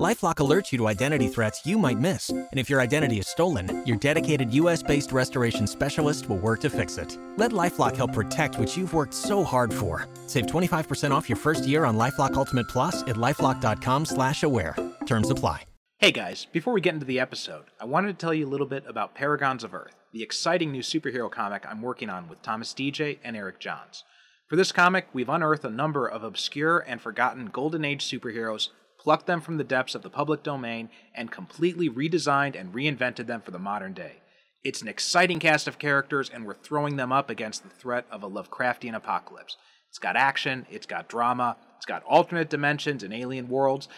LifeLock alerts you to identity threats you might miss. And if your identity is stolen, your dedicated US-based restoration specialist will work to fix it. Let LifeLock help protect what you've worked so hard for. Save 25% off your first year on LifeLock Ultimate Plus at LifeLock.com slash aware. Terms apply. Hey guys, before we get into the episode, I wanted to tell you a little bit about Paragons of Earth, the exciting new superhero comic I'm working on with Thomas Deja and Eric Johns. For this comic, we've unearthed a number of obscure and forgotten Golden Age superheroes plucked them from the depths of the public domain, and completely redesigned and reinvented them for the modern day. It's an exciting cast of characters, and we're throwing them up against the threat of a Lovecraftian apocalypse. It's got action, it's got drama, it's got alternate dimensions and alien worlds,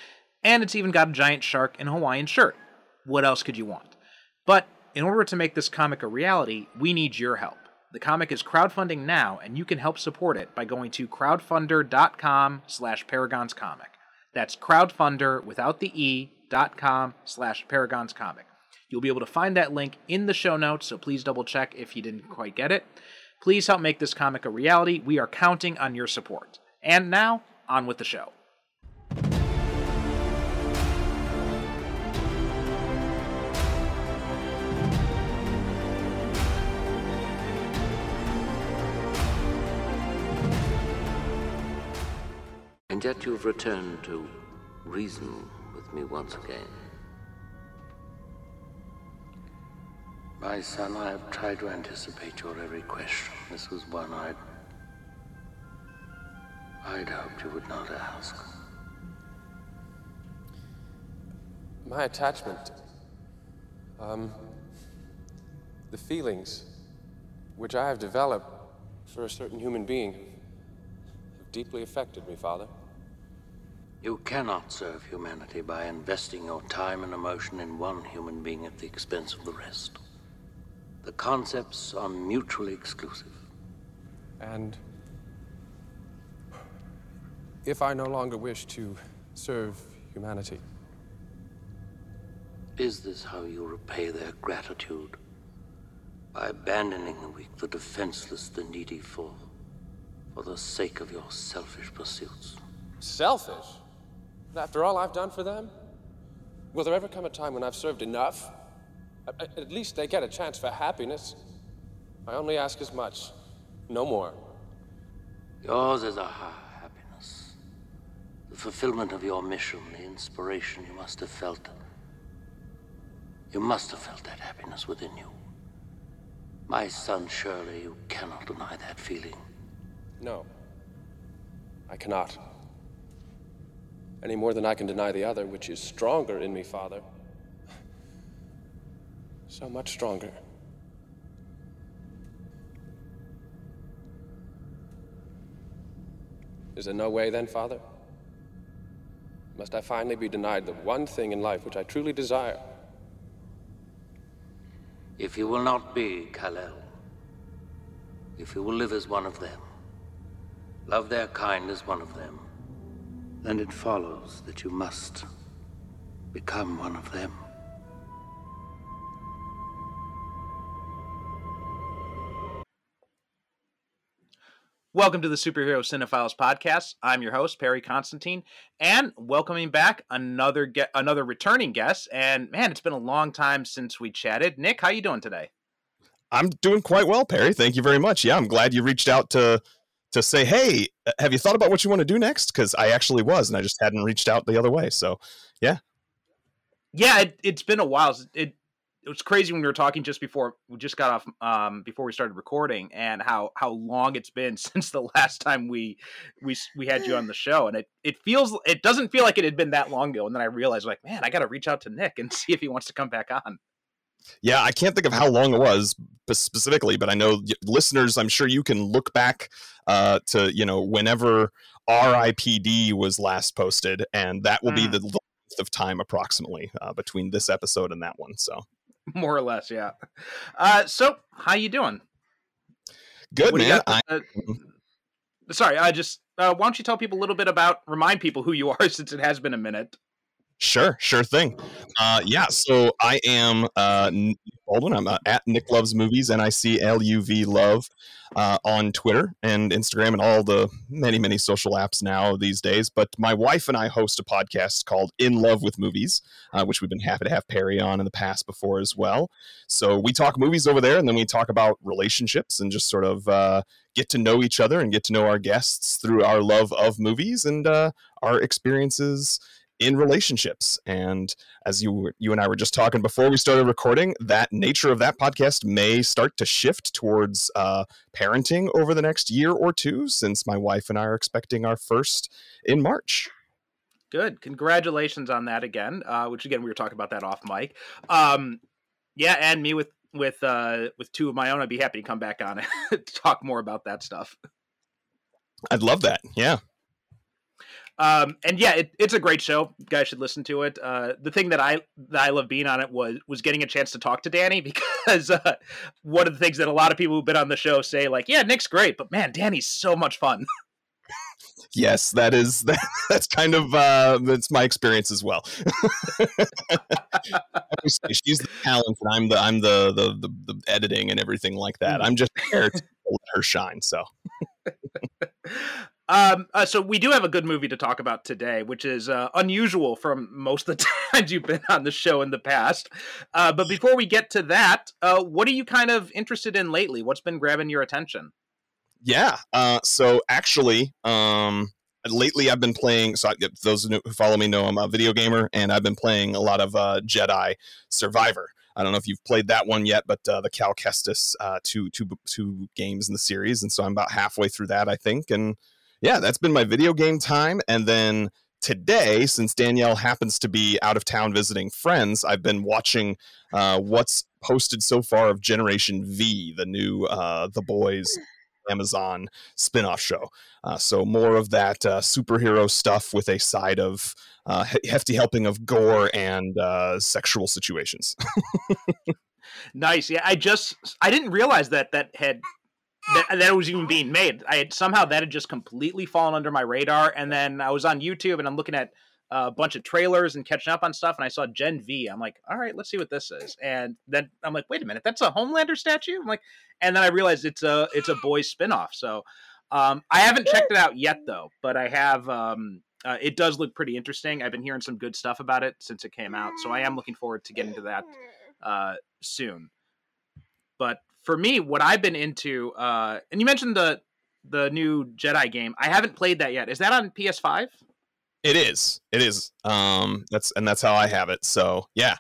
and it's even got a giant shark in a Hawaiian shirt. What else could you want? But in order to make this comic a reality, we need your help. The comic is crowdfunding now, and you can help support it by going to crowdfundr.com slash paragonscomic. That's crowdfunder without the E dot com slash paragons comic. You'll be able to find that link in the show notes, so please double check if you didn't quite get it. Please help make this comic a reality. We are counting on your support. And now, on with the show. And yet you've returned to reason with me once again. My son, I have tried to anticipate your every question. This was one I'd. I'd hoped you would not ask. My attachment. Um. The feelings which I have developed for a certain human being have deeply affected me, Father. You cannot serve humanity by investing your time and emotion in one human being at the expense of the rest. The concepts are mutually exclusive. And if I no longer wish to serve humanity, is this how you repay their gratitude? By abandoning the weak, the defenseless, the needy for, for the sake of your selfish pursuits. Selfish? After all I've done for them? Will there ever come a time when I've served enough? At least they get a chance for happiness. I only ask as much, no more. Yours is a high happiness. The fulfillment of your mission, the inspiration you must have felt. You must have felt that happiness within you. My son, surely you cannot deny that feeling. No. I cannot any more than I can deny the other, which is stronger in me, Father. So much stronger. Is there no way then, Father? Must I finally be denied the one thing in life which I truly desire? If you will not be Kal-El, if you will live as one of them, love their kind as one of them, then it follows that you must become one of them. Welcome to the Superhero Cinephiles podcast. I'm your host Perry Constantine, and welcoming back another ge- another returning guest. And man, it's been a long time since we chatted. Nic, how you doing today? I'm doing quite well, Perry. Thank you very much. Yeah, I'm glad you reached out to to say, hey, have you thought about what you want to do next? Because I actually was, and I just hadn't reached out the other way. So, yeah. Yeah, it, has been a while. It it was crazy when we were talking just before we just got off um, before we started recording and how how long it's been since the last time we we we had you on the show and it it feels it doesn't feel like it had been that long ago and then I realized like man I got to reach out to Nic and see if he wants to come back on. Yeah, I can't think of how long it was specifically, but I know listeners. I'm sure you can look back uh, to you know whenever RIPD was last posted, and that will mm. be the length of time approximately uh, between this episode and that one. So more or less, yeah. Uh, so, how you doing? Good, what man. uh, sorry, I just uh, why don't you tell people a little bit about remind people who you are since it has been a minute. Sure, sure thing. Uh, yeah, so I am uh, Baldwin. I'm uh, at Nick Loves Movies, N I C L U V Love, uh, on Twitter and Instagram and all the many, many social apps now these days. But my wife and I host a podcast called In Love with Movies, uh, which we've been happy to have Perry on in the past before as well. So we talk movies over there, and then we talk about relationships and just sort of uh, get to know each other and get to know our guests through our love of movies and uh, our experiences in relationships. And as you you and I were just talking before we started recording, that nature of that podcast may start to shift towards uh, parenting over the next year or two, since my wife and I are expecting our first in March. Good, congratulations on that again. Uh, which again, we were talking about that off mic. Um, yeah, and me with with uh, with two of my own, I'd be happy to come back on and talk more about that stuff. I'd love that. Yeah. Um, and yeah, it, it's a great show. You guys should listen to it. Uh, the thing that I that I love being on it was was getting a chance to talk to Danny because uh, one of the things that a lot of people who've been on the show say, like, yeah, Nic's great, but man, Danny's so much fun. yes, that is that, that's kind of uh, that's my experience as well. She's the talent, and I'm the I'm the, the the the editing and everything like that. Mm. I'm just there to let her shine. So. Um, uh, so we do have a good movie to talk about today, which is uh, unusual from most of the times you've been on the show in the past. Uh, but before we get to that, uh, what are you kind of interested in lately? What's been grabbing your attention? Yeah. Uh, so actually, um, lately I've been playing. So I, those who follow me know I'm a video gamer, and I've been playing a lot of uh, Jedi Survivor. I don't know if you've played that one yet, but uh, the Cal Kestis uh, two, two, two games in the series, and so I'm about halfway through that, I think, and yeah, that's been my video game time. And then today, since Danielle happens to be out of town visiting friends, I've been watching uh, what's posted so far of Generation V, the new uh, The Boys Amazon spin-off show. Uh, so more of that uh, superhero stuff with a side of uh, hefty helping of gore and uh, sexual situations. nice. Yeah, I just I didn't realize that that had that, that was even being made. I had somehow that had just completely fallen under my radar. And then I was on YouTube and I'm looking at a bunch of trailers and catching up on stuff. And I saw Gen V. I'm like, all right, let's see what this is. And then I'm like, wait a minute, that's a Homelander statue. I'm like, and then I realized it's a it's a boys spinoff. So um, I haven't checked it out yet though, but I have. Um, uh, it does look pretty interesting. I've been hearing some good stuff about it since it came out, so I am looking forward to getting to that uh, soon. But for me, what I've been into, uh, and you mentioned the the new Jedi game. I haven't played that yet. Is that on PS5? It is. It is. Um, that's and that's how I have it. So yeah,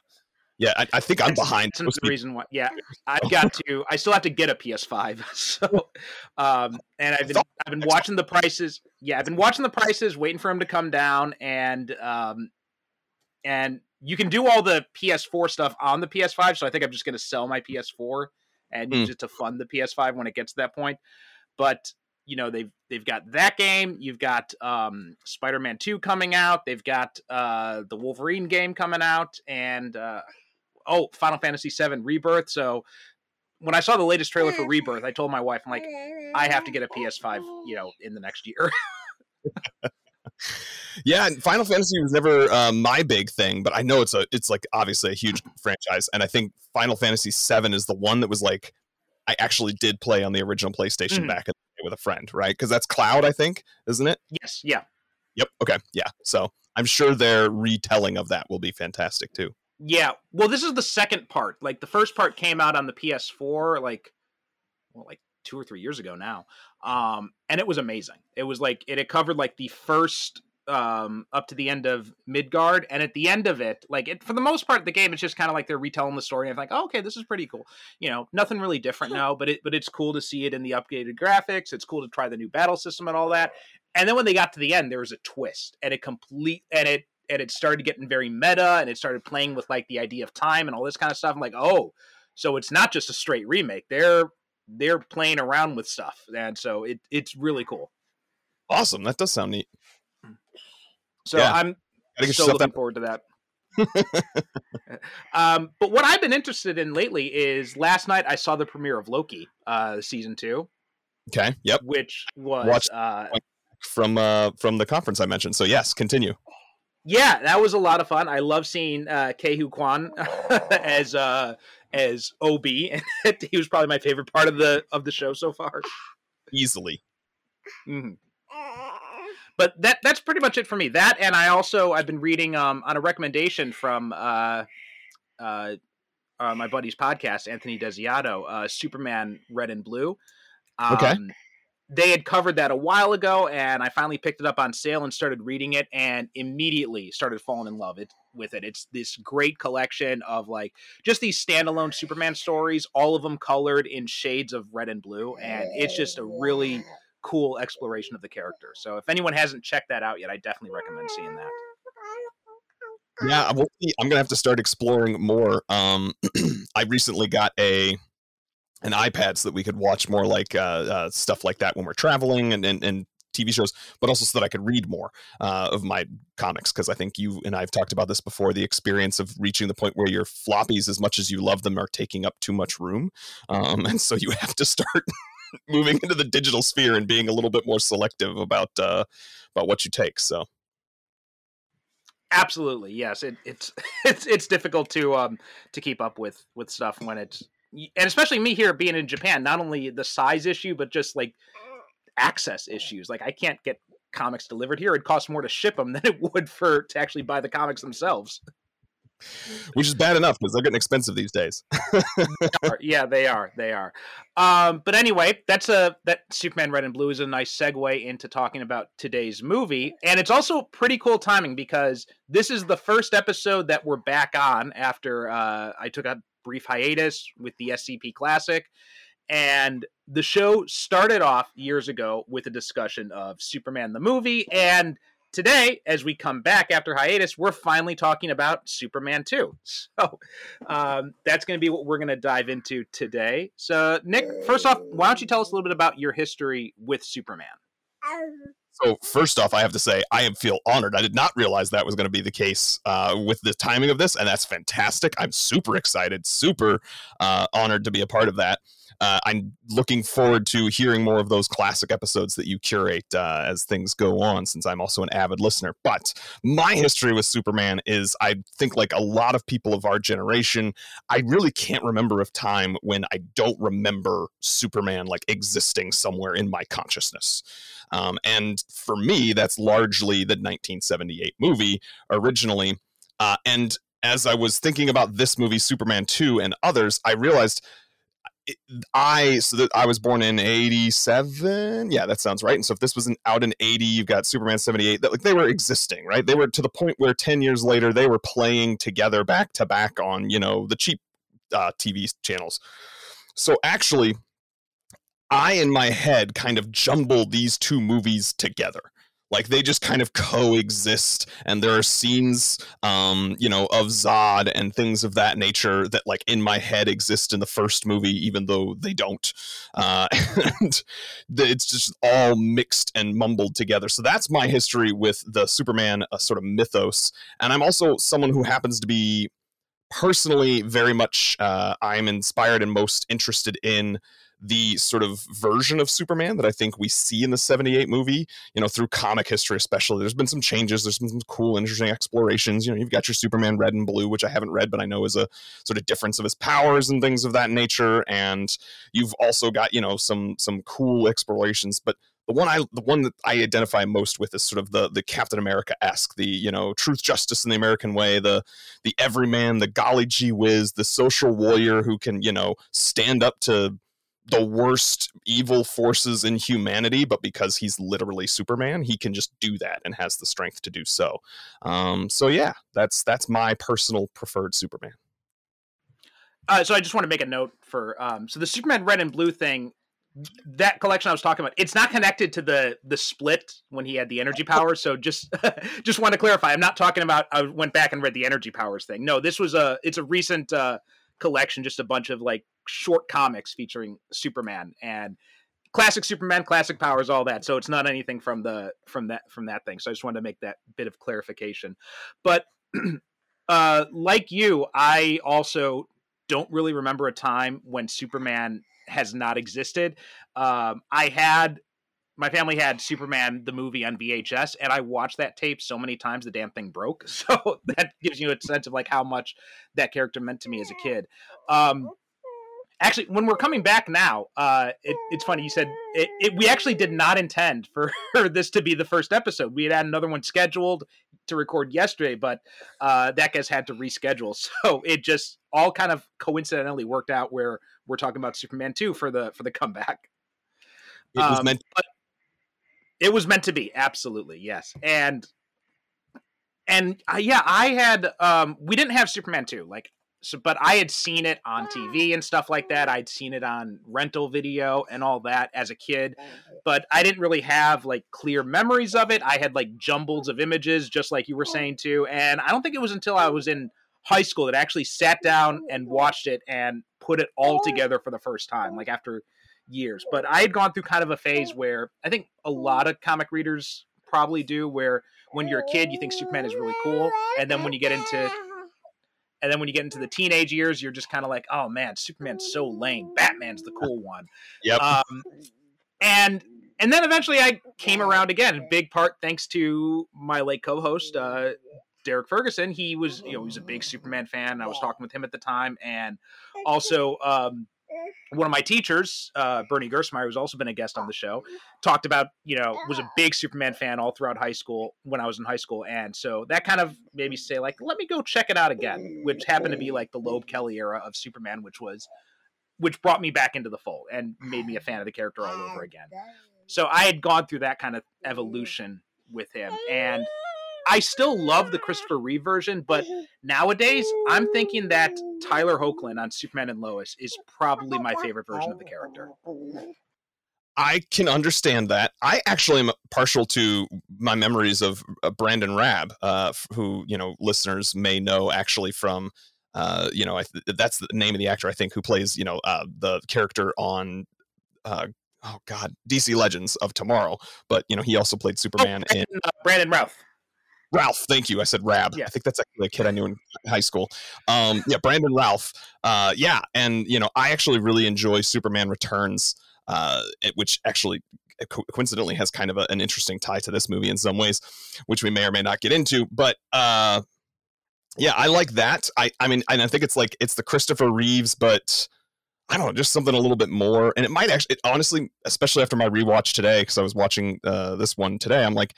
yeah. I, I think I'm that's, behind. That's the reason why. Yeah, I've got to. I still have to get a PS5. So, um, and I've been I've been watching the prices. Yeah, I've been watching the prices, waiting for them to come down, and um, and you can do all the PS4 stuff on the PS5. So I think I'm just going to sell my PS4 and mm. use it to fund the PS5 when it gets to that point. But you know they've they've got that game. You've got um, Spider-Man Two coming out. They've got uh, the Wolverine game coming out, and uh, oh, Final Fantasy VII Rebirth. So when I saw the latest trailer for Rebirth, I told my wife, I'm like, I have to get a PS5, you know, in the next year. yeah, Final Fantasy was never uh, my big thing, but I know it's a it's like obviously a huge franchise, and I think Final Fantasy VII is the one that was like I actually did play on the original PlayStation mm-hmm. back with a friend, right? Because that's Cloud, I think, isn't it? Yes. Yeah. Yep. Okay. Yeah. So I'm sure their retelling of that will be fantastic too. Yeah. Well, this is the second part. Like the first part came out on the PS4, like well, like two or three years ago now um, and it was amazing. It was like it covered like the first um, up to the end of Midgar, and at the end of it, like it for the most part, the game it's just kind of like they're retelling the story. And I'm like, oh, okay, this is pretty cool. You know, nothing really different now, but it but it's cool to see it in the updated graphics. It's cool to try the new battle system and all that. And then when they got to the end, there was a twist, and it complete and it and it started getting very meta, and it started playing with like the idea of time and all this kind of stuff. I'm like, oh, so it's not just a straight remake. They're they're playing around with stuff, and so it it's really cool. Awesome, that does sound neat. So yeah. I'm so looking that- forward to that. um, but what I've been interested in lately is last night I saw the premiere of Loki, uh, season two. Okay. Yep. Which was uh, from uh, from the conference I mentioned. So yes, continue. Yeah, that was a lot of fun. I love seeing uh, Ke Huy Quan as uh, as Ob. And he was probably my favorite part of the of the show so far. Easily. Mm-hmm but that that's pretty much it for me. That and I also I've been reading um on a recommendation from uh uh, uh my buddy's podcast Anthony Desiato, uh Superman Red and Blue. Um, okay. They had covered that a while ago, and I finally picked it up on sale and started reading it, and immediately started falling in love it, with it. It's this great collection of like just these standalone Superman stories, all of them colored in shades of red and blue, and it's just a really cool exploration of the character. So if anyone hasn't checked that out yet, I definitely recommend seeing that. Yeah, I'm gonna have to start exploring more. Um, I recently got a an iPads so that we could watch more like uh, uh, stuff like that when we're traveling and, and, and TV shows, but also so that I could read more uh, of my comics. Because I think you and I have talked about this before the experience of reaching the point where your floppies, as much as you love them, are taking up too much room. Um, and so you have to start moving into the digital sphere and being a little bit more selective about uh, about what you take. So. Absolutely, yes. It, it's it's it's difficult to um to keep up with with stuff when it's and especially me here being in Japan. Not only the size issue, but just like access issues. Like I can't get comics delivered here. It costs more to ship them than it would for to actually buy the comics themselves which is bad enough because they're getting expensive these days. yeah, they are. They are. Um, but anyway, that's a that Superman Red and Blue is a nice segue into talking about today's movie, and it's also pretty cool timing because this is the first episode that we're back on after uh, I took a brief hiatus with the SCP Classic. And the show started off years ago with a discussion of Superman the movie and today, as we come back after hiatus, we're finally talking about Superman 2. So um, that's going to be what we're going to dive into today. So, Nic, first off, why don't you tell us a little bit about your history with Superman? So first off, I have to say I am feel honored. I did not realize that was going to be the case uh, with the timing of this, and that's fantastic. I'm super excited, super uh, honored to be a part of that uh, I'm looking forward to hearing more of those classic episodes that you curate uh, as things go on, since I'm also an avid listener. But my history with Superman is, I think, like a lot of people of our generation, I really can't remember a time when I don't remember Superman like existing somewhere in my consciousness. Um, and for me, that's largely the 1978 movie originally. Uh, and as I was thinking about this movie, Superman 2, and others, I realized I so that I was born in '87. Yeah, that sounds right. And so if this was an, out in '80, you've got Superman '78. That like they were existing, right? They were to the point where 10 years later they were playing together back to back on you know the cheap uh, TV channels. So actually, I in my head kind of jumbled these two movies together like they just kind of coexist and there are scenes um you know of zod and things of that nature that like in my head exist in the first movie even though they don't. Uh and it's just all mixed and mumbled together. So that's my history with the superman uh, sort of mythos. And i'm also someone who happens to be personally very much uh, i'm inspired and most interested in the sort of version of Superman that I think we see in the 78 movie, you know, through comic history, especially. There's been some changes, there's been some cool, interesting explorations. You know, you've got your Superman red and blue, which I haven't read, but I know is a sort of difference of his powers and things of that nature. And you've also got, you know, some some cool explorations. But the one I the one that I identify most with is sort of the the Captain America esque, the you know truth, justice, in the American way, the the everyman, the golly gee whiz, the social warrior who can you know stand up to the worst evil forces in humanity, but because he's literally Superman, he can just do that and has the strength to do so. Um, so yeah, that's that's my personal preferred Superman. Uh, so I just want to make a note for um, so the Superman Red and Blue thing. That collection I was talking about, it's not connected to the the split when he had the energy powers. So just just want to clarify, I'm not talking about. I went back and read the energy powers thing. No, this was a it's a recent uh, collection, just a bunch of like short comics featuring Superman and classic Superman, classic powers, all that. So it's not anything from the from that from that thing. So I just wanted to make that bit of clarification. But uh, like you, I also don't really remember a time when Superman has not existed. Um, I had my family had Superman the movie on VHS, and I watched that tape so many times the damn thing broke. So that gives you a sense of like how much that character meant to me as a kid. Um, actually, when we're coming back now, uh, it, it's funny you said it, it, We actually did not intend for this to be the first episode. We had had another one scheduled to record yesterday, but uh, that guy's had to reschedule. So it just all kind of coincidentally worked out where we're talking about Superman two for the for the comeback. It was um, meant. It was meant to be, absolutely yes, and and uh, yeah, I had um, we didn't have Superman two. Like so but I had seen it on TV and stuff like that. I'd seen it on rental video and all that as a kid, but I didn't really have like clear memories of it. I had like jumbles of images, just like you were saying too. And I don't think it was until I was in high school that I actually sat down and watched it and put it all together for the first time, like after years. But I had gone through kind of a phase where I think a lot of comic readers probably do, where when you're a kid, you think Superman is really cool, and then when you get into and then when you get into the teenage years, you're just kind of like, oh man, Superman's so lame. Batman's the cool one. Yep. Um, and and then eventually I came around again, in big part thanks to my late co-host, uh, Derek Ferguson. He was, you know, he's a big Superman fan. I was talking with him at the time, and also um, one of my teachers, uh, Bernie Gersmeyer, who's also been a guest on the show, talked about, you know, was a big Superman fan all throughout high school when I was in high school. And so that kind of made me say, like, let me go check it out again, which happened to be like the Loeb Kelly era of Superman, which was, which brought me back into the fold and made me a fan of the character all over again. So I had gone through that kind of evolution with him. And I still love the Christopher Reeve version, but nowadays I'm thinking that Tyler Hoechlin on Superman and Lois is probably my favorite version of the character. I can understand that. I actually am partial to my memories of uh, Brandon Rabb, uh, who you know listeners may know actually from. Uh, you know, th- that's the name of the actor I think who plays you know uh, the character on uh, oh god DC Legends of Tomorrow, but you know he also played oh, Superman oh, Brandon, in uh, Brandon Routh. Ralph, thank you. I said Rab. Yeah. I think that's actually a kid I knew in high school. Um, yeah, Brandon Ralph. Uh, yeah, and you know, I actually really enjoy Superman Returns, uh, which actually coincidentally has kind of a, an interesting tie to this movie in some ways, which we may or may not get into. But uh, yeah, I like that. I, I mean, and I think it's like it's the Christopher Reeves, but I don't know, just something a little bit more. And it might actually, it, honestly, especially after my rewatch today, because I was watching uh, this one today, I'm like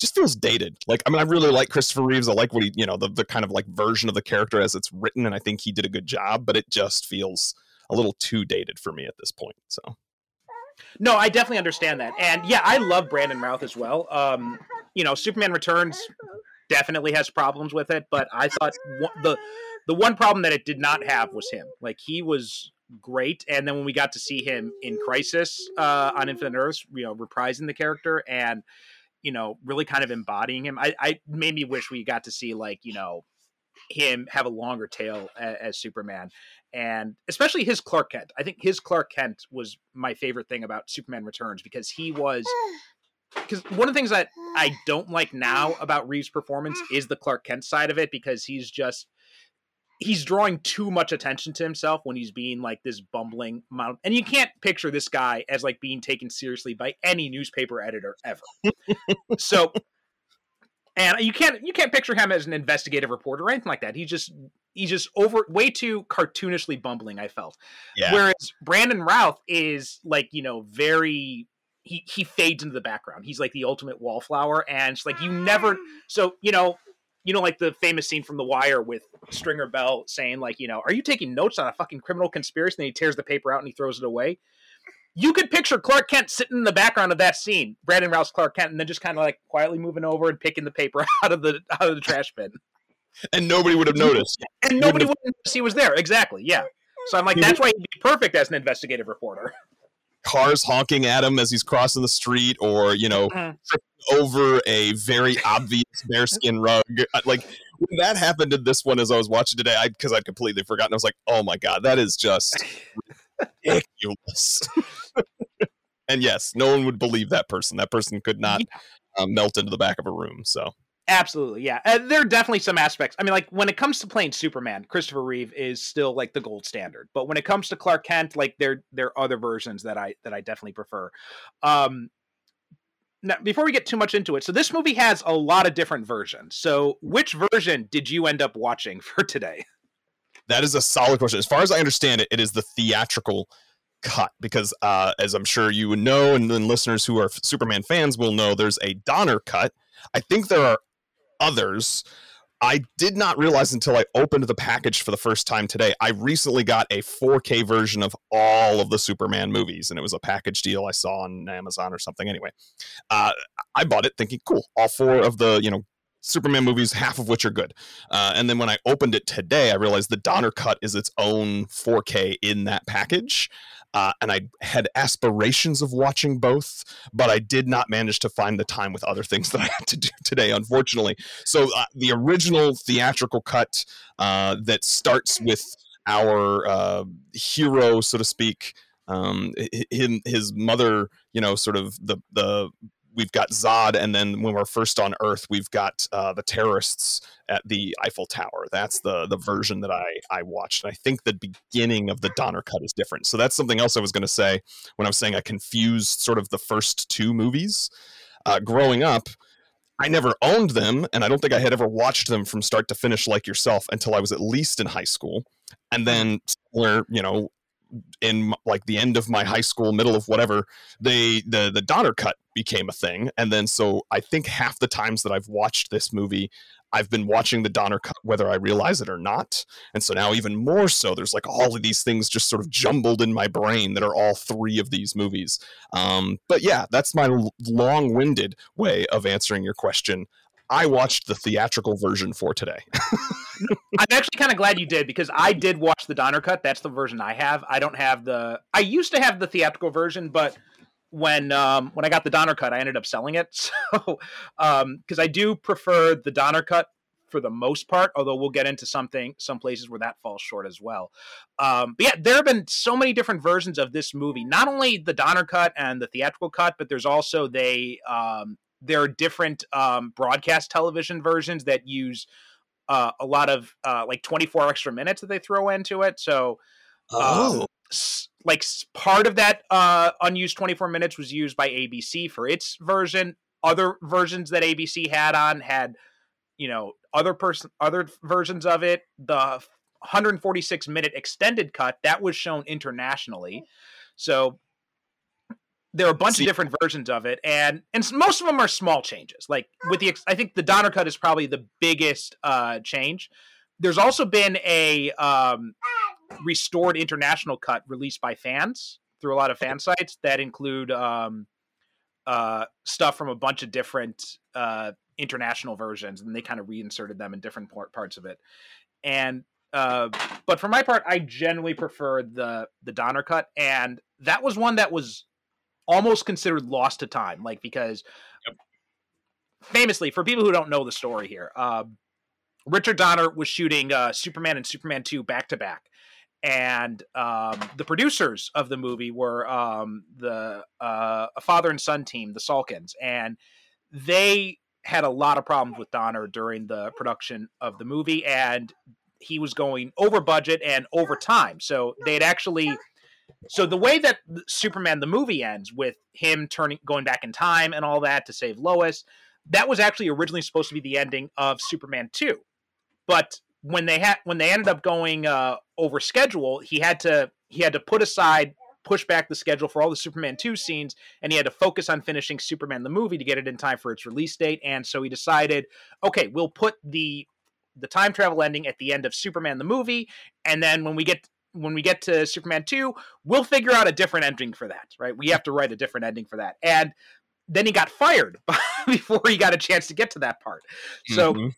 just feels dated. Like, I mean, I really like Christopher Reeves. I like what he, you know, the, the kind of like version of the character as it's written, and I think he did a good job, but it just feels a little too dated for me at this point. So, no, I definitely understand that. And yeah, I love Brandon Routh as well. Um, you know, Superman Returns definitely has problems with it, but I thought the the one problem that it did not have was him. Like he was great, and then when we got to see him in Crisis uh, on Infinite Earths, you know, reprising the character and you know, really kind of embodying him. I, I made me wish we got to see like, you know, him have a longer tail as, as, Superman, and especially his Clark Kent. I think his Clark Kent was my favorite thing about Superman Returns because he was. Because one of the things that I don't like now about Reeves' performance is the Clark Kent side of it because he's just he's drawing too much attention to himself when he's being like this bumbling mount and you can't picture this guy as like being taken seriously by any newspaper editor ever. So and you can't you can't picture him as an investigative reporter or anything like that. He's just he's just over way too cartoonishly bumbling i felt. Yeah. whereas brandon routh is like you know very he he fades into the background. He's like the ultimate wallflower and it's like you never mm. so you know you know, like the famous scene from The Wire with Stringer Bell saying, like, you know, are you taking notes on a fucking criminal conspiracy? And he tears the paper out and he throws it away. you could picture Clark Kent sitting in the background of that scene, Brandon Routh Clark Kent, and then just kind of like quietly moving over and picking the paper out of the out of the trash bin. And nobody would have noticed. And nobody would notice he was there. Exactly. Yeah. So I'm like, that's why he'd be perfect as an investigative reporter. Cars honking at him as he's crossing the street, or you know, Mhm. over a very obvious bearskin rug. Like when that happened in this one, as I was watching today, I because I'd completely forgotten. I was like, "Oh my god, that is just ridiculous." and yes, no one would believe that person. That person could not uh, melt into the back of a room. So Absolutely, yeah. There are definitely some aspects. I mean, like when it comes to playing Superman, Christopher Reeve is still like the gold standard. But when it comes to Clark Kent, like there there are other versions that I that I definitely prefer. Um, now, before we get too much into it, so this movie has a lot of different versions. So, which version did you end up watching for today? that is a solid question. As far as I understand it, it is the theatrical cut because, uh, as I'm sure you would know, and then listeners who are Superman fans will know, there's a Donner cut. I think there are others. I did not realize until I opened the package for the first time today. I recently got a 4K version of all of the Superman movies, and it was a package deal I saw on Amazon or something. Anyway, uh, I bought it thinking, cool, all four of the you know Superman movies, half of which are good. Uh, and then when I opened it today, I realized the Donner cut is its own 4K in that package. Uh, and I had aspirations of watching both, but I did not manage to find the time with other things that I had to do today, unfortunately. So uh, the original theatrical cut uh, that starts with our uh, hero, so to speak, um, his mother, you know, sort of the the we've got Zod, and then when we're first on Earth, we've got uh, the terrorists at the Eiffel Tower. That's the the version that I I watched. And I think the beginning of the Donner cut is different. So that's something else I was going to say when I was saying I confused sort of the first two movies. Uh, growing up, I never owned them, and I don't think I had ever watched them from start to finish like yourself until I was at least in high school, and then where you know in like the end of my high school middle of whatever they the the donner cut became a thing. And then so i think half the times that i've watched this movie i've been watching the donner cut whether i realize it or not. And so now even more so there's like all of these things just sort of jumbled in my brain that are all three of these movies. Um, but yeah that's my long-winded way of answering your question i watched the theatrical version for today I'm actually kind of glad you did because I did watch the Donner cut. That's the version I have. I don't have the. I used to have the theatrical version, but when um when I got the Donner cut, I ended up selling it. So um because I do prefer the Donner cut for the most part, although we'll get into something some places where that falls short as well. Um, but yeah, there have been so many different versions of this movie. Not only the Donner cut and the theatrical cut, but there's also they um there are different um broadcast television versions that use uh, a lot of uh, like 24 extra minutes that they throw into it. So, um, s- like s- part of that uh, unused 24 minutes was used by ABC for its version. Other versions that ABC had on had, you know, other person, other versions of it. The 146 minute extended cut that was shown internationally. So there are a bunch See- of different versions of it, and and most of them are small changes. Like with the, I think the Donner cut is probably the biggest uh, change. There's also been a um, restored international cut released by fans through a lot of fan sites that include um, uh, stuff from a bunch of different uh, international versions, and they kind of reinserted them in different part, parts of it. And uh, but for my part, I generally prefer the the Donner cut, and that was one that was almost considered lost to time, like because famously, for people who don't know the story here, um, Richard Donner was shooting uh, Superman and Superman two back to back, and um, the producers of the movie were um, the uh, a father and son team, the Salkinds, and they had a lot of problems with Donner during the production of the movie, and he was going over budget and over time. So they had actually. So the way that Superman the movie ends with him turning going back in time and all that to save Lois, that was actually originally supposed to be the ending of Superman 2. But when they had when they ended up going uh, over schedule, he had to he had to put aside push back the schedule for all the Superman 2 scenes and he had to focus on finishing Superman the movie to get it in time for its release date and so he decided okay, we'll put the the time travel ending at the end of Superman the movie and then when we get when we get to Superman 2, we'll figure out a different ending for that, right? We have to write a different ending for that. And then he got fired before he got a chance to get to that part. So mm-hmm.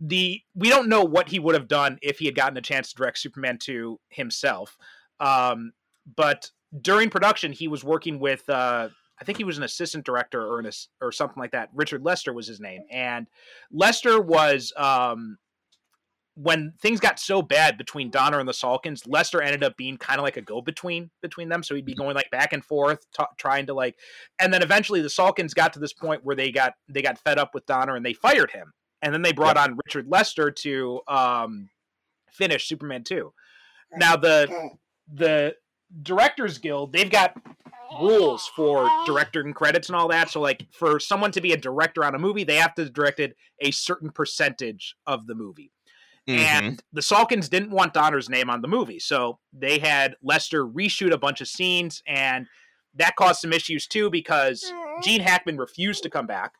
the we don't know what he would have done if he had gotten a chance to direct Superman 2 himself. Um, but during production, he was working with uh, I think he was an assistant director or an, or something like that. Richard Lester was his name, and Lester was um, when things got so bad between Donner and the Salkinds, Lester ended up being kind of like a go between between them. So he'd be mm-hmm. going like back and forth, t- trying to like, and then eventually the Salkinds got to this point where they got they got fed up with Donner and they fired him, and then they brought yep. on Richard Lester to um, finish Superman two. Now the the Directors Guild they've got rules for director and credits and all that. So like for someone to be a director on a movie, they have to have directed a certain percentage of the movie. Mm-hmm. And the Salkinds didn't want Donner's name on the movie. So they had Lester reshoot a bunch of scenes, and that caused some issues too because Gene Hackman refused to come back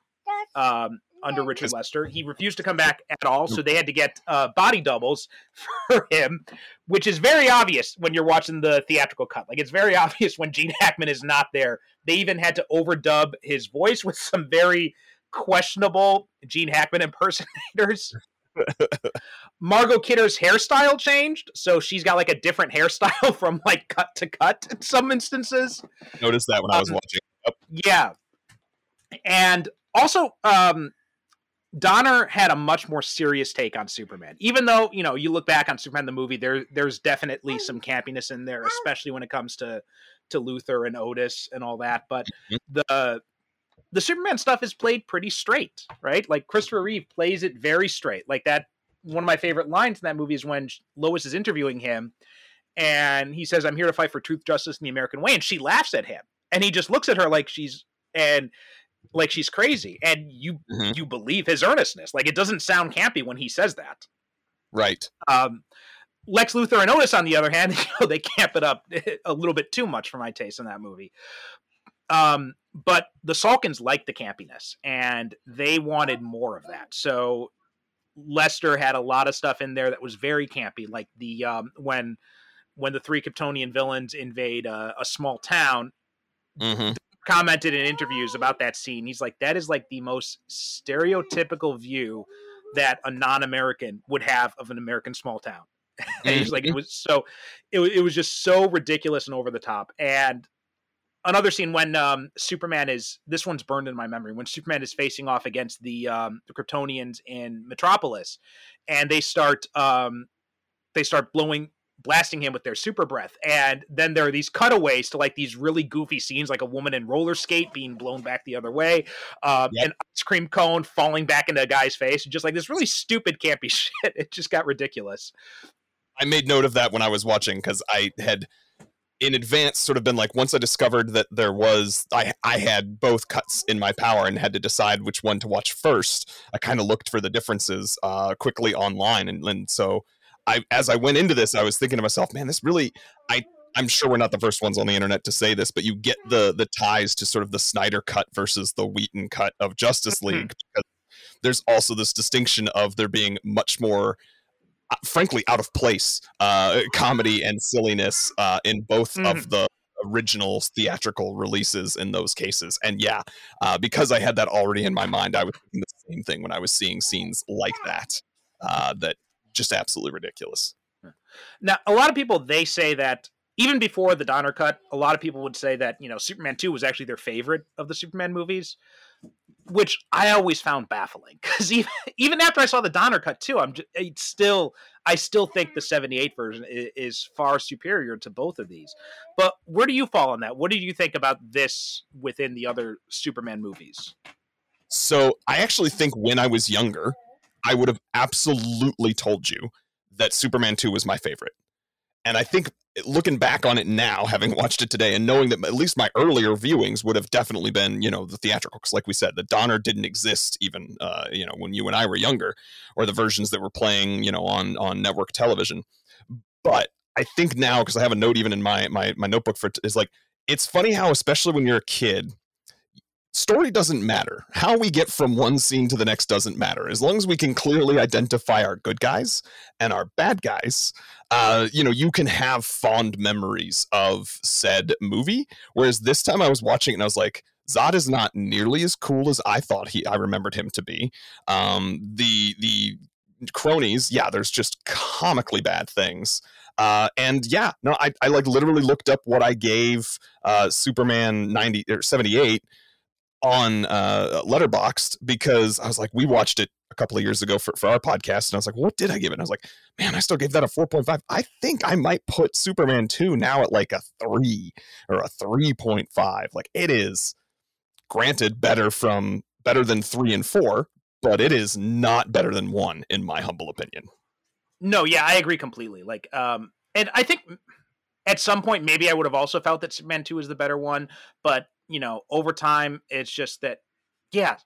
um, under Richard Lester. He refused to come back at all. So they had to get uh, body doubles for him, which is very obvious when you're watching the theatrical cut. Like it's very obvious when Gene Hackman is not there. They even had to overdub his voice with some very questionable Gene Hackman impersonators. Margot Kidder's hairstyle changed, so she's got like a different hairstyle from like cut to cut in some instances. Noticed that when um, I was um, watching. Yep. Yeah, and also um, Donner had a much more serious take on Superman. Even though you know you look back on Superman the movie, there there's definitely some campiness in there, especially when it comes to to Luthor and Otis and all that. But mm-hmm. the the Superman stuff is played pretty straight, right? Like Christopher Reeve plays it very straight. Like that one of my favorite lines in that movie is when Lois is interviewing him and he says, I'm here to fight for truth, justice, and the American way. And she laughs at him. And he just looks at her like she's and like she's crazy. And you mm-hmm. you believe his earnestness. Like it doesn't sound campy when he says that. Right. Um Lex Luthor and Otis, on the other hand, you know, they camp it up a little bit too much for my taste in that movie. Um, but the Salkinds liked the campiness and they wanted more of that. So Lester had a lot of stuff in there that was very campy, like the um, when when the three Kryptonian villains invade a, a small town. Mm-hmm. Commented in interviews about that scene. He's like, that is like the most stereotypical view that a non-American would have of an American small town. and he's like, it mm-hmm. was so, it, it was just so ridiculous and over the top. And another scene when um, Superman is this one's burned in my memory when Superman is facing off against the um, the Kryptonians in Metropolis, and they start um, they start blowing blasting him with their super breath and then there are these cutaways to like these really goofy scenes like a woman in roller skate being blown back the other way um, yep. an ice cream cone falling back into a guy's face just like this really stupid campy shit it just got ridiculous i made note of that when i was watching because i had in advance sort of been like once I discovered that there was I I had both cuts in my power and had to decide which one to watch first. I kind of looked for the differences uh, quickly online, and, and so I as I went into this, I was thinking to myself, man, this really I I'm sure we're not the first ones on the internet to say this, but you get the the ties to sort of the Snyder cut versus the Whedon cut of Justice mm-hmm. League. because there's also this distinction of there being much more frankly out of place uh, comedy and silliness uh, in both mm-hmm. of the original theatrical releases in those cases. And yeah, uh, because I had that already in my mind, I was thinking the same thing when I was seeing scenes like that. Uh, that just absolutely ridiculous. Now, a lot of people they say that even before the Donner cut, a lot of people would say that you know Superman two was actually their favorite of the Superman movies which I always found baffling because even even after I saw the Donner cut too, I'm just, it's still I still think the '78 version is, is, far superior to both of these. But where do you fall on that? What do you think about this within the other Superman movies? So I actually think when I was younger, I would have absolutely told you that Superman 2 was my favorite. And I think looking back on it now, having watched it today, and knowing that at least my earlier viewings would have definitely been, you know, the theatrical. Because, like we said, the Donner didn't exist even, uh, you know, when you and I were younger, or the versions that were playing, you know, on on network television. But I think now, because I have a note even in my my my notebook for is like it's funny how, especially when you're a kid, story doesn't matter. How we get from one scene to the next doesn't matter. As long as we can clearly identify our good guys and our bad guys, uh, you know, you can have fond memories of said movie. Whereas this time I was watching it and I was like, Zod is not nearly as cool as I thought he I remembered him to be. Um, the the cronies, yeah, there's just comically bad things. Uh, and yeah, no, I, I like literally looked up what I gave uh, Superman 90 or 78 on uh, Letterboxd because I was like, we watched it a couple of years ago for, for our podcast, and I was like, what did I give it? And I was like, man, I still gave that a 4.5. I think I might put Superman 2 now at like a 3 or a 3.5. Like it is granted better from better than 3 and 4, but it is not better than 1 in my humble opinion. No, yeah, I agree completely. Like um and I think at some point maybe I would have also felt that Superman 2 is the better one, but you know, over time, it's just that, yeah,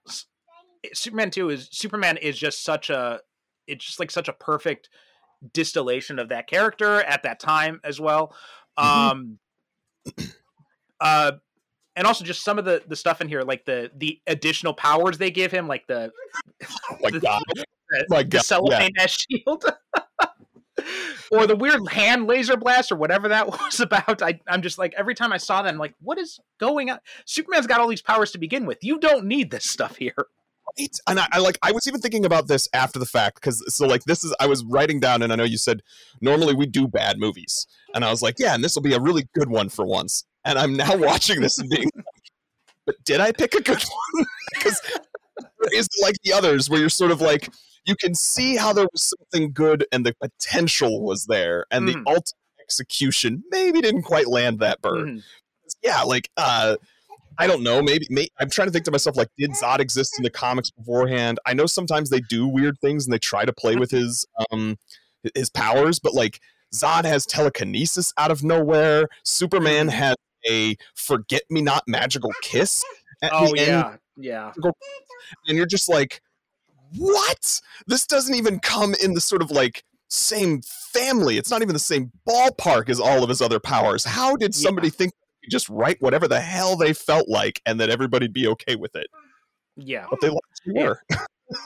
Superman two is Superman is just such a, it's just like such a perfect distillation of that character at that time as well. Mm-hmm. Um, uh, and also just some of the the stuff in here, like the the additional powers they give him, like the, oh my the, god, the, my god, the cellophane yeah. shield. or the weird hand laser blast or whatever that was about. I, I'm just like every time I saw that, I'm like, what is going on? Superman's got all these powers to begin with. You don't need this stuff here. Right. And I, I like I was even thinking about this after the fact because so like this is I was writing down and I know you said normally we do bad movies and I was like yeah and this will be a really good one for once and I'm now watching this and being but did I pick a good one because is like the others where you're sort of like you can see how there was something good and the potential was there, and mm. the ultimate execution maybe didn't quite land that bird. Mm. Yeah, like uh, I don't know. Maybe, maybe, I'm trying to think to myself like, did Zod exist in the comics beforehand? I know sometimes they do weird things and they try to play with his um his powers, but like Zod has telekinesis out of nowhere. Superman mm-hmm. has a forget me not magical kiss. oh yeah, end. yeah. And you're just like, what? This doesn't even come in the sort of like same family. It's not even the same ballpark as all of his other powers. How did somebody yeah. think just write whatever the hell they felt like and that everybody'd be okay with it? Yeah. But they were.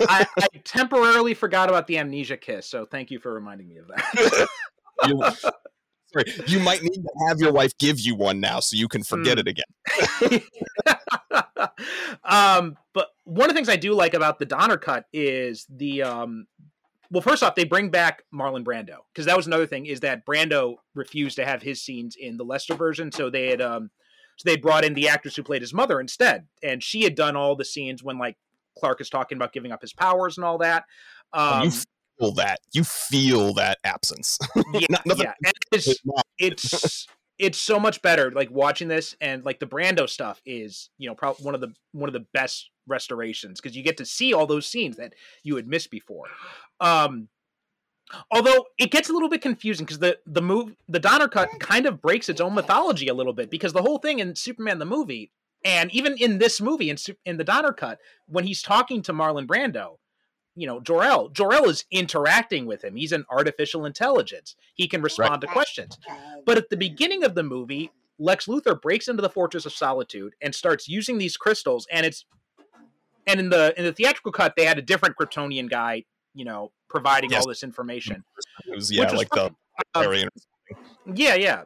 I, I, temporarily forgot about the amnesia kiss, so thank you for reminding me of that. you, sorry, you might need to have your wife give you one now so you can forget mm. it again. um, but one of the things I do like about the Donner cut is the um, well, first off, they bring back Marlon Brando because that was another thing is that Brando refused to have his scenes in the Lester version, so they had um, so they brought in the actress who played his mother instead, and she had done all the scenes when like Clark is talking about giving up his powers and all that. Um, you feel that you feel that absence. yeah, yeah. It's, it's it's so much better like watching this and like the Brando stuff is you know probably one of the one of the best restorations because you get to see all those scenes that you had missed before. Um, although it gets a little bit confusing because the the move the Donner cut kind of breaks its own mythology a little bit because the whole thing in Superman the movie and even in this movie in in the Donner cut when he's talking to Marlon Brando you know Jor-El. Jor-El is interacting with him. He's an artificial intelligence. He can respond right. to questions. But at the beginning of the movie, Lex Luthor breaks into the Fortress of Solitude and starts using these crystals. And it's and in the in the theatrical cut, they had a different Kryptonian guy, you know, providing yes. all this information. Was, yeah, like the um, yeah, yeah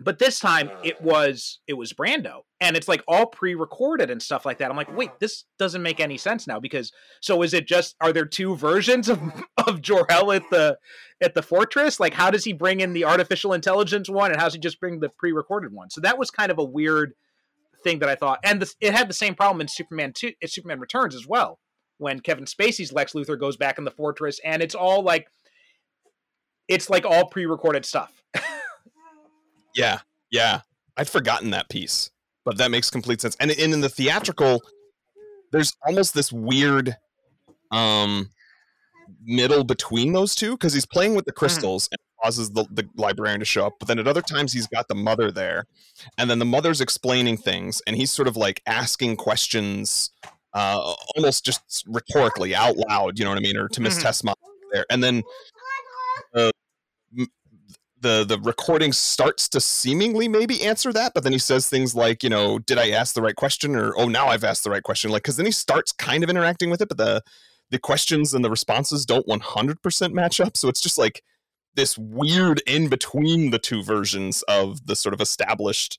but this time it uh. was it was Brando, and it's like all pre-recorded and stuff like that. I'm like, wait, this doesn't make any sense now because so is it just are there two versions of of Jor-El at the at the fortress? Like, how does he bring in the artificial intelligence one, and how does he just bring the pre-recorded one? So that was kind of a weird thing that I thought, and this, it had the same problem in Superman two, in Superman Returns as well, when Kevin Spacey's Lex Luthor goes back in the fortress, and it's all like it's like all pre-recorded stuff. Yeah, yeah. I'd forgotten that piece, but that makes complete sense. And, and in the theatrical, there's almost this weird um middle between those two because he's playing with the hmm. crystals mm. and causes the, the librarian to show up. But then at other times he's got the mother there, and then the mother's explaining things, and he's sort of like asking questions, uh, almost just rhetorically out loud. You know what I mean, or to Miss mm-hmm. Tessma there, and then. Uh, the the recording starts to seemingly maybe answer that but then he says things like you know did i ask the right question? or oh now i've asked the right question. Like because then he starts kind of interacting with it but the the questions and the responses don't 100% match up. So it's just like this weird in between the two versions of the sort of established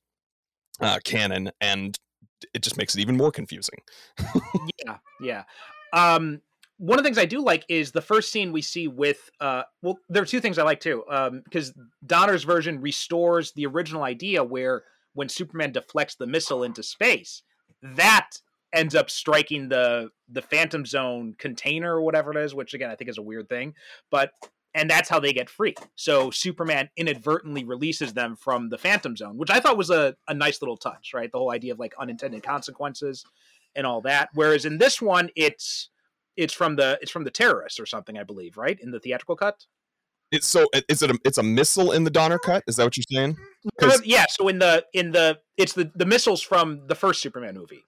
uh, canon and it just makes it even more confusing. Yeah yeah. Um one of the things I do like is the first scene we see with uh well there are two things I like too um because Donner's version restores the original idea where when Superman deflects the missile into space that ends up striking the the Phantom Zone container or whatever it is which again I think is a weird thing but and that's how they get free. So Superman inadvertently releases them from the Phantom Zone which I thought was a, a nice little touch right? The whole idea of like unintended consequences and all that. Whereas in this one it's it's from the it's from the terrorists or something, I believe, right? In the theatrical cut. It's so is it a, it's a missile in the Donner cut? Is that what you're saying? yeah. So in the in the it's the the missiles from the first Superman movie.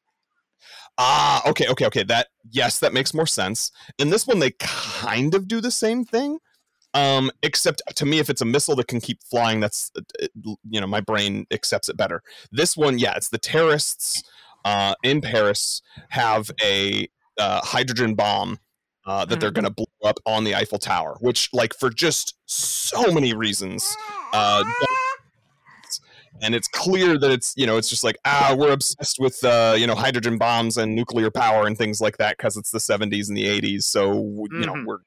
Ah, okay, okay, okay. That yes, that makes more sense. In this one, they kind of do the same thing, um, except to me, if it's a missile that can keep flying, that's uh, you know my brain accepts it better. This one, yeah, it's the terrorists uh, in Paris have a uh, hydrogen bomb uh, that they're mm-hmm. going to blow up on the Eiffel Tower, which, like, for just so many reasons, uh, and it's clear that it's you know it's just like ah we're obsessed with uh, you know hydrogen bombs and nuclear power and things like that because it's the 70s and the 80s, so you mm-hmm. know we're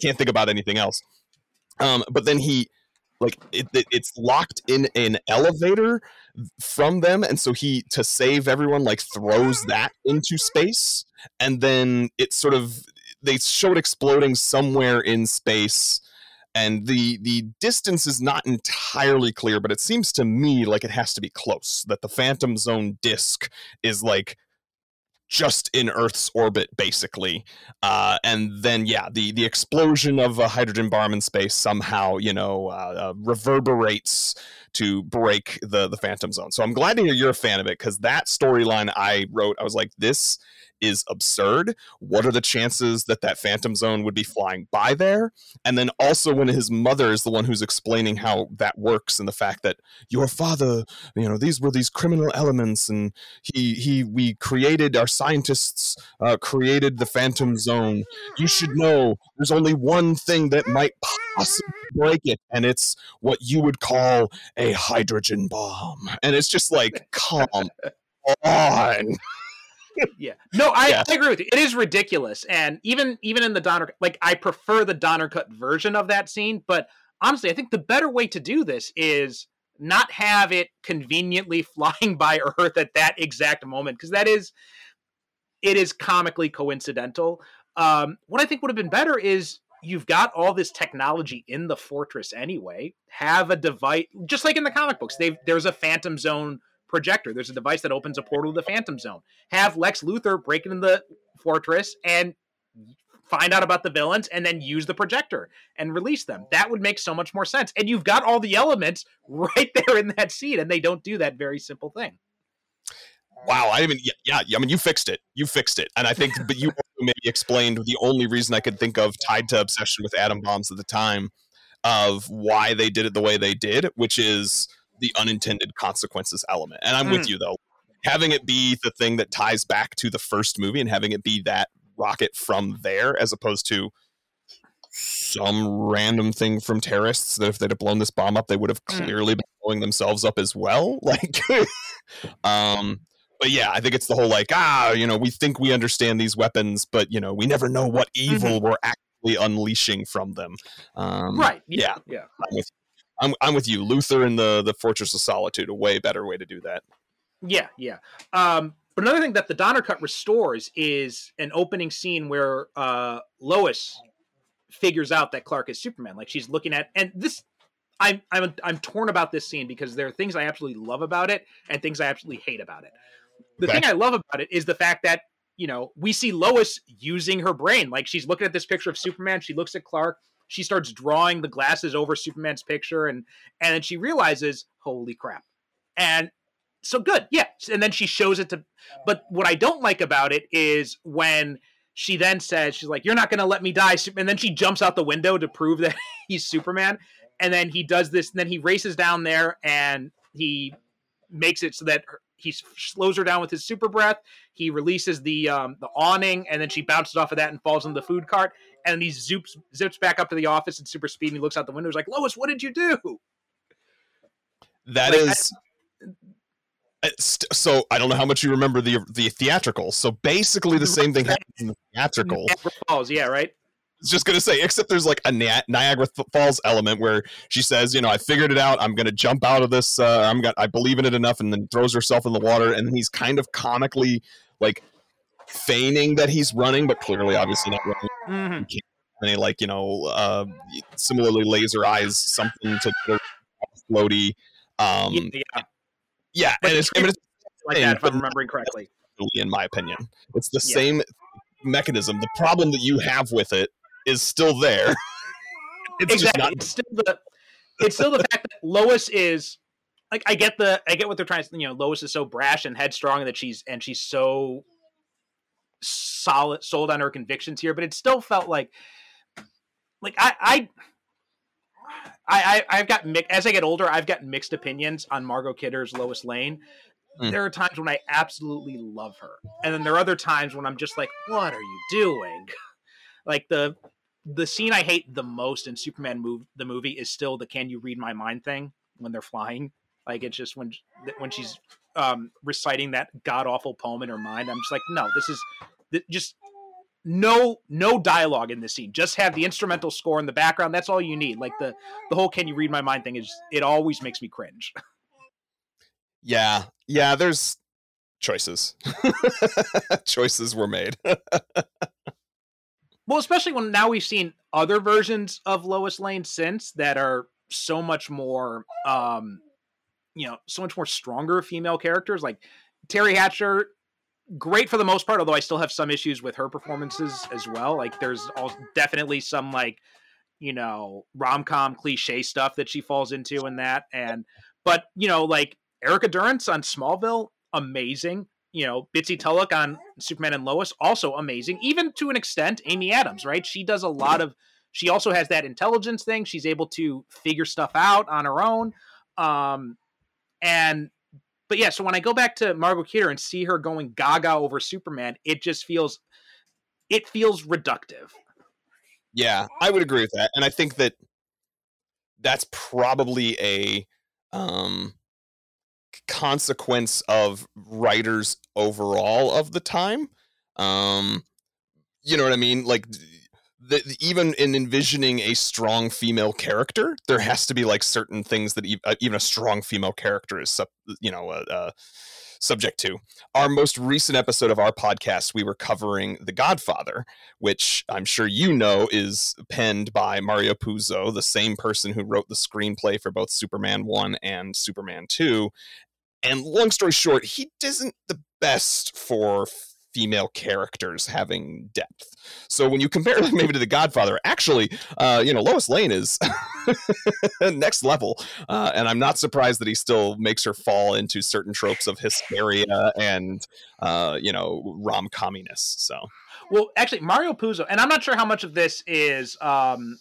can't think about anything else. Um, but then he like it, it, it's locked in an elevator from them and so he to save everyone like throws that into space and then it sort of they show it exploding somewhere in space and the the distance is not entirely clear but it seems to me like it has to be close that the phantom zone disk is like just in Earth's orbit, basically. Uh, and then, yeah, the the explosion of a hydrogen bomb in space somehow, you know, uh, uh, reverberates to break the the Phantom Zone. So I'm glad to hear you're a fan of it because that storyline I wrote, I was like, this is absurd. What are the chances that that phantom zone would be flying by there? And then also when his mother is the one who's explaining how that works and the fact that your father, you know, these were these criminal elements and he he we created our scientists uh, created the phantom zone. You should know there's only one thing that might possibly break it and it's what you would call a hydrogen bomb. And it's just like come on yeah. No, I, yeah. I, agree with you. It is ridiculous, and even even in the Donner, like I prefer the Donner cut version of that scene. But honestly, I think the better way to do this is not have it conveniently flying by Earth at that exact moment, because that is it is comically coincidental. Um, what I think would have been better is you've got all this technology in the fortress anyway. Have a device, just like in the comic books. They there's a Phantom Zone projector. There's a device that opens a portal to the Phantom Zone. Have Lex Luthor break into the fortress and find out about the villains and then use the projector and release them. That would make so much more sense. And you've got all the elements right there in that scene, and they don't do that very simple thing. Wow, I mean, yeah, yeah, I mean, you fixed it. You fixed it, and I think, but you maybe explained the only reason I could think of tied to obsession with atom bombs at the time of why they did it the way they did, which is the unintended consequences element. And I'm mm. with you though. Having it be the thing that ties back to the first movie and having it be that rocket from there as opposed to some random thing from terrorists that if they'd have blown this bomb up they would have mm. clearly been blowing themselves up as well like um but yeah i think it's the whole like ah you know we think we understand these weapons but you know we never know what evil mm-hmm. we're actually unleashing from them um right yeah yeah, yeah. I'm I'm with you. Luthor and the the Fortress of Solitude, a way better way to do that. Yeah, yeah. Um, but another thing that the Donner cut restores is an opening scene where uh, Lois figures out that Clark is Superman. Like she's looking at, and this, I'm I'm I'm torn about this scene because there are things I absolutely love about it and things I absolutely hate about it. The okay. thing I love about it is the fact that you know we see Lois using her brain. Like she's looking at this picture of Superman. She looks at Clark she starts drawing the glasses over Superman's picture and and then she realizes, holy crap. And so good, yeah. And then she shows it to but what I don't like about it is when she then says, she's like, You're not gonna let me die. And then she jumps out the window to prove that he's Superman. and then he does this, and then he races down there and he makes it so that he slows her down with his super breath. He releases the um, the awning, and then she bounces off of that and falls into the food cart. And he zips zips back up to the office in super speed. And he looks out the window. He's like, "Lois, what did you do?" That like, is. I, so I don't know how much you remember the the theatrical. So basically, the same thing happens in the theatrical. Falls, yeah, right was just gonna say, except there's like a Niagara Falls element where she says, you know, I figured it out. I'm gonna jump out of this. Uh, I'm gonna, I believe in it enough, and then throws herself in the water. And he's kind of comically like feigning that he's running, but clearly, obviously not running. Mm-hmm. He like you know, uh, similarly laser eyes something to floaty. Um, yeah, yeah, and it's, it's like that if I'm remembering correctly. In my opinion, it's the yeah. same mechanism. The problem that you have with it is still there. it's exactly. Not- it's still the it's still the fact that Lois is like I get the I get what they're trying to you know Lois is so brash and headstrong that she's and she's so solid sold on her convictions here, but it still felt like like I I I, I have got as I get older, I've got mixed opinions on Margot Kidder's Lois Lane. Mm. There are times when I absolutely love her, and then there are other times when I'm just like, "What are you doing?" like the the scene I hate the most in Superman move the movie is still the "Can you read my mind?" thing when they're flying. Like it's just when when she's um, reciting that god awful poem in her mind. I'm just like, no, this is just no no dialogue in this scene. Just have the instrumental score in the background. That's all you need. Like the the whole "Can you read my mind?" thing is it always makes me cringe. Yeah, yeah. There's choices. choices were made. Well, especially when now we've seen other versions of Lois Lane since that are so much more um you know, so much more stronger female characters like Teri Hatcher great for the most part, although I still have some issues with her performances as well. Like there's all definitely some like you know rom-com cliche stuff that she falls into in that and but you know like Erica Durance on Smallville amazing you know, Bitsie Tulloch on Superman and Lois, also amazing. Even to an extent, Amy Adams, right? She does a lot of. She also has that intelligence thing. She's able to figure stuff out on her own. Um, and but yeah, so when I go back to Margot Kidder and see her going gaga over Superman, it just feels it feels reductive. Yeah, I would agree with that. And I think that that's probably a um consequence of writers overall of the time. Um, you know what I mean? Like, the, even in envisioning a strong female character, there has to be like certain things that e- uh, even a strong female character is, sub, you know, uh, uh, subject to. Our most recent episode of our podcast, we were covering The Godfather, which I'm sure you know is penned by Mario Puzo, the same person who wrote the screenplay for both Superman 1 and Superman 2. And long story short, he isn't the best for female characters having depth. So when you compare them maybe to The Godfather, actually, uh, you know, Lois Lane is next level, uh, and I'm not surprised that he still makes her fall into certain tropes of hysteria and uh, you know rom comminess. So. Well, actually, Mario Puzo, and I'm not sure how much of this is um,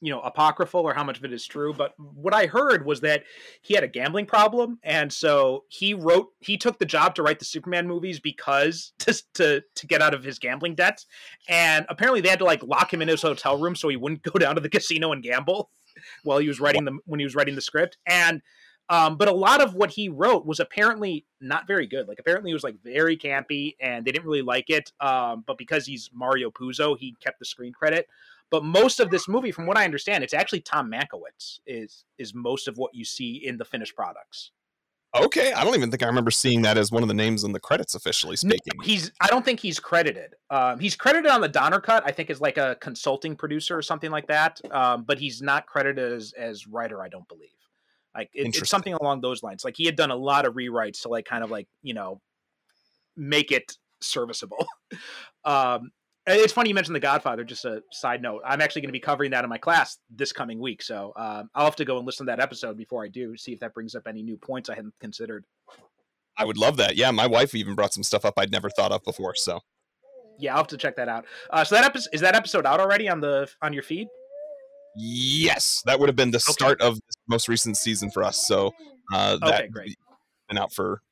you know apocryphal or how much of it is true but what i heard was that he had a gambling problem and so he wrote he took the job to write the superman movies because to to, to get out of his gambling debts and apparently they had to like lock him in his hotel room so he wouldn't go down to the casino and gamble while he was writing the when he was writing the script and um, but a lot of what he wrote was apparently not very good. Like apparently it was like very campy, and they didn't really like it. Um, but because he's Mario Puzo, he kept the screen credit. But most of this movie, from what I understand, it's actually Tom Mankiewicz is is most of what you see in the finished products. Okay, I don't even think I remember seeing that as one of the names in the credits officially speaking. No, he's I don't think he's credited. Um, he's credited on the Donner cut, I think, as like a consulting producer or something like that. Um, but he's not credited as as writer, I don't believe. Like it, it's something along those lines. Like he had done a lot of rewrites to like kind of like you know make it serviceable. um, it's funny you mentioned The Godfather. Just a side note. I'm actually going to be covering that in my class this coming week, so um, I'll have to go and listen to that episode before I do. See if that brings up any new points I hadn't considered. I would love that. Yeah, my wife even brought some stuff up I'd never thought of before. So, yeah, I'll have to check that out. Uh, so that episode is that episode out already on the on your feed? Yes, that would have been the Okay. start of this most recent season for us. So uh, that Okay, great. been out for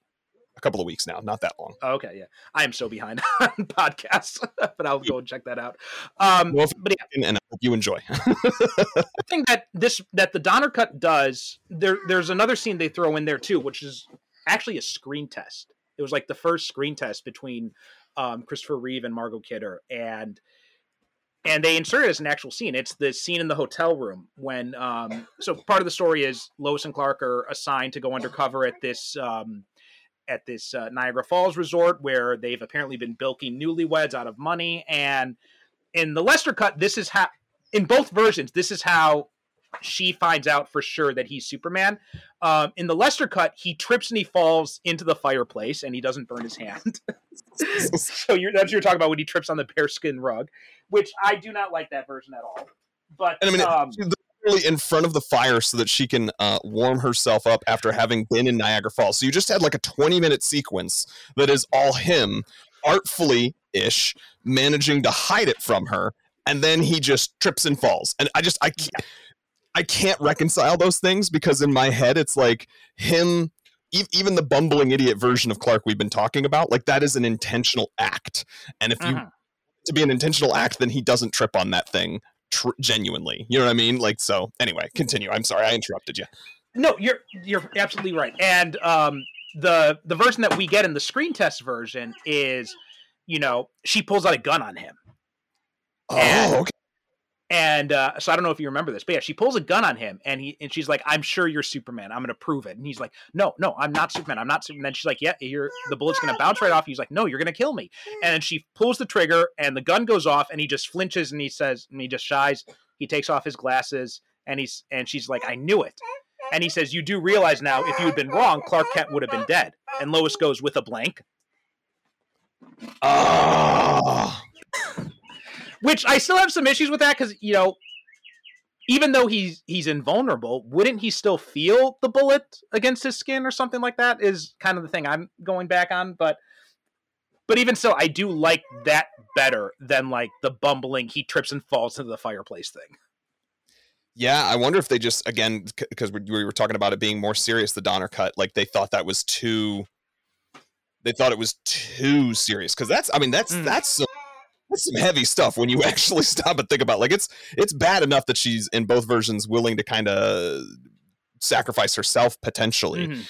a couple of weeks now, not that long. Okay, yeah. I am so behind on podcasts, but I'll go and check that out. Um, Well, but yeah, And I hope you enjoy. the thing that this that the Donner cut does, there there's another scene they throw in there too, which is actually a screen test. It was like the first screen test between um, Christopher Reeve and Margot Kidder, and and they insert it as an actual scene. It's the scene in the hotel room when um, so part of the story is Lois and Clark are assigned to go undercover at this um, at this uh, Niagara Falls resort where they've apparently been bilking newlyweds out of money. And in the Lester cut, this is how in both versions, this is how she finds out for sure that he's Superman. Um, in the Lester cut, he trips and he falls into the fireplace and he doesn't burn his hand. so you're, that's what you're talking about when he trips on the bearskin rug, which I do not like that version at all. But And I mean, um, she's literally in front of the fire so that she can uh, warm herself up after having been in Niagara Falls. So you just had like a 20 minute sequence that is all him, artfully ish, managing to hide it from her. And then he just trips and falls. And I just, I can't, I can't reconcile those things because in my head, it's like him. Even the bumbling idiot version of Clark we've been talking about, like that is an intentional act. And if you mhm. to be an intentional act, then he doesn't trip on that thing tr- genuinely. You know what I mean? Like so. Anyway, continue. I'm sorry I interrupted you. No, you're you're absolutely right. And um, the the version that we get in the screen test version is, you know, she pulls out a gun on him, And- Oh, okay. And uh, so I don't know if you remember this, but yeah, she pulls a gun on him, and he and she's like, "I'm sure you're Superman. I'm going to prove it." And he's like, "No, no, I'm not Superman. I'm not Superman." And she's like, "Yeah, you're the bullet's going to bounce right off." He's like, "No, you're going to kill me." And she pulls the trigger, and the gun goes off, and he just flinches, and he says, and he just shies. He takes off his glasses, and he's and she's like, "I knew it." And he says, "You do realize now, if you had been wrong, Clark Kent would have been dead." And Lois goes with a blank, Oh, which I still have some issues with that because you know, even though he's he's invulnerable, wouldn't he still feel the bullet against his skin or something like that? Is kind of the thing I'm going back on, but but even so, I do like that better than like the bumbling he trips and falls into the fireplace thing. yeah. I wonder if they just again because we, we were talking about it being more serious. The Donner cut, like they thought that was too. They thought it was too serious because that's. I mean, that's Mm. that's some, that's some heavy stuff when you actually stop and think about. it. Like it's it's bad enough that she's in both versions willing to kind of sacrifice herself potentially. Mhm.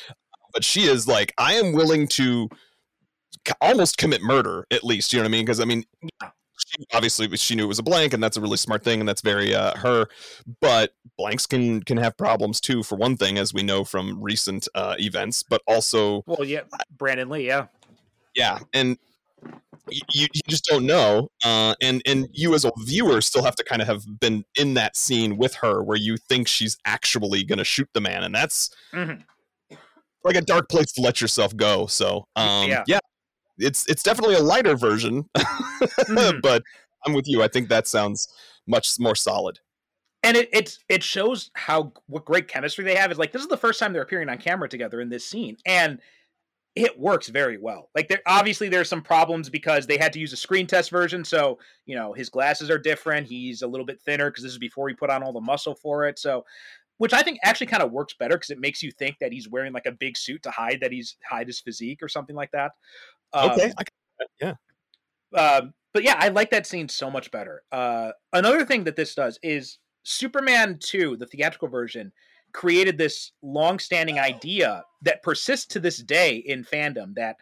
but she is like i am willing to almost commit murder at least you know what i mean because i mean Yeah. she, obviously she knew it was a blank and that's a really smart thing and that's very uh, her but blanks can can have problems too for one thing as we know from recent uh, events but also Well, yeah, Brandon Lee, yeah. yeah and you, you just don't know uh, and and you as a viewer still have to kind of have been in that scene with her where you think she's actually going to shoot the man and that's Mhm. like a dark place to let yourself go so um Yeah. yeah, it's it's definitely a lighter version Mhm. but i'm with you i think that sounds much more solid and it it's it shows how what great chemistry they have. Is like this is the first time they're appearing on camera together in this scene, and it works very well. Like there obviously there's some problems because they had to use a screen test version, so you know his glasses are different. He's a little bit thinner because this is before he put on all the muscle for it. So, which I think actually kind of works better because it makes you think that he's wearing like a big suit to hide that he's hide his physique or something like that. Um, okay yeah um, but yeah, I like that scene so much better. Uh, another thing that this does is Superman 2, the theatrical version, created this long-standing idea that persists to this day in fandom that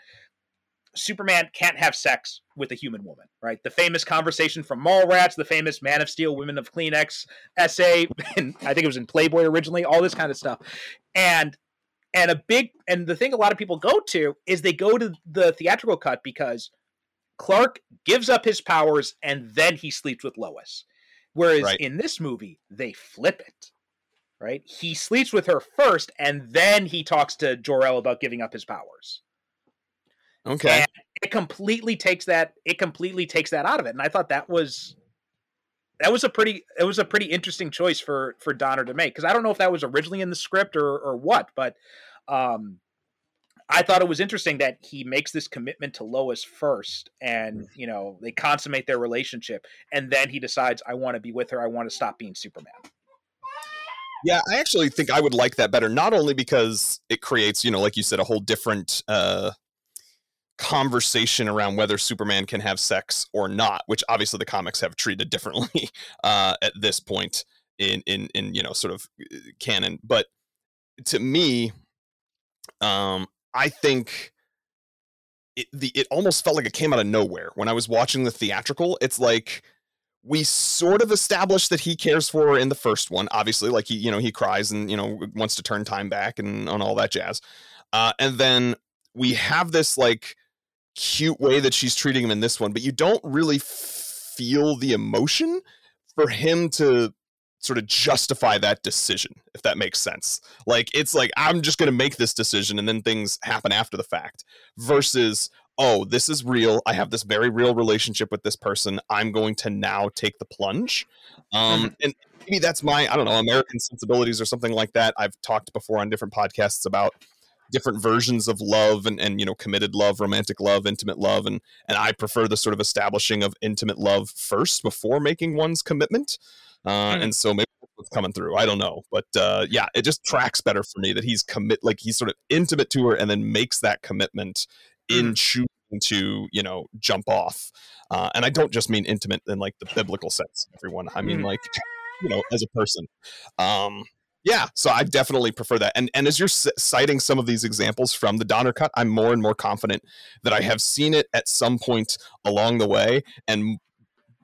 Superman can't have sex with a human woman, right? The famous conversation from Mallrats, the famous Man of Steel, Women of Kleenex essay, and I think it was in Playboy originally, all this kind of stuff. And and a big and the thing a lot of people go to is they go to the theatrical cut because Clark gives up his powers and then he sleeps with Lois. Whereas Right. in this movie, they flip it. Right? He sleeps with her first and then he talks to Jor-El about giving up his powers. okay And it completely takes that it completely takes that out of it. And I thought that was that was a pretty it was a pretty interesting choice for for Donner to make because I don't know if that was originally in the script or or what, but um I thought it was interesting that he makes this commitment to Lois first and you know they consummate their relationship and then he decides I want to be with her I want to stop being Superman. Yeah, I actually think I would like that better. Not only because it creates, you know, like you said, a whole different uh, conversation around whether Superman can have sex or not, which obviously the comics have treated differently uh, at this point in in in you know sort of uh, canon. But to me, um, I think it the it almost felt like it came out of nowhere when I was watching the theatrical. It's like we sort of established that he cares for her in the first one obviously like he you know he cries and you know wants to turn time back and on all that jazz. Uh, and then we have this like cute way that she's treating him in this one but you don't really feel the emotion for him to sort of justify that decision if that makes sense. Like it's like i'm just going to make this decision and then things happen after the fact versus oh, this is real. I have this very real relationship with this person. I'm going to now take the plunge. Um, mm-hmm. And maybe that's my, I don't know, American sensibilities or something like that. I've talked before on different podcasts about different versions of love and, and you know committed love romantic love intimate love and and i prefer the sort of establishing of intimate love first before making one's commitment uh, mm-hmm. and so maybe what's coming through i don't know but uh, yeah it just tracks better for me that he's commit like he's sort of intimate to her and then makes that commitment in mm. choosing to you know jump off uh, and i don't just mean intimate in like the biblical sense everyone i mean mm. like you know as a person um yeah so i definitely prefer that and and as you're citing some of these examples from the donner cut i'm more and more confident that i have seen it at some point along the way and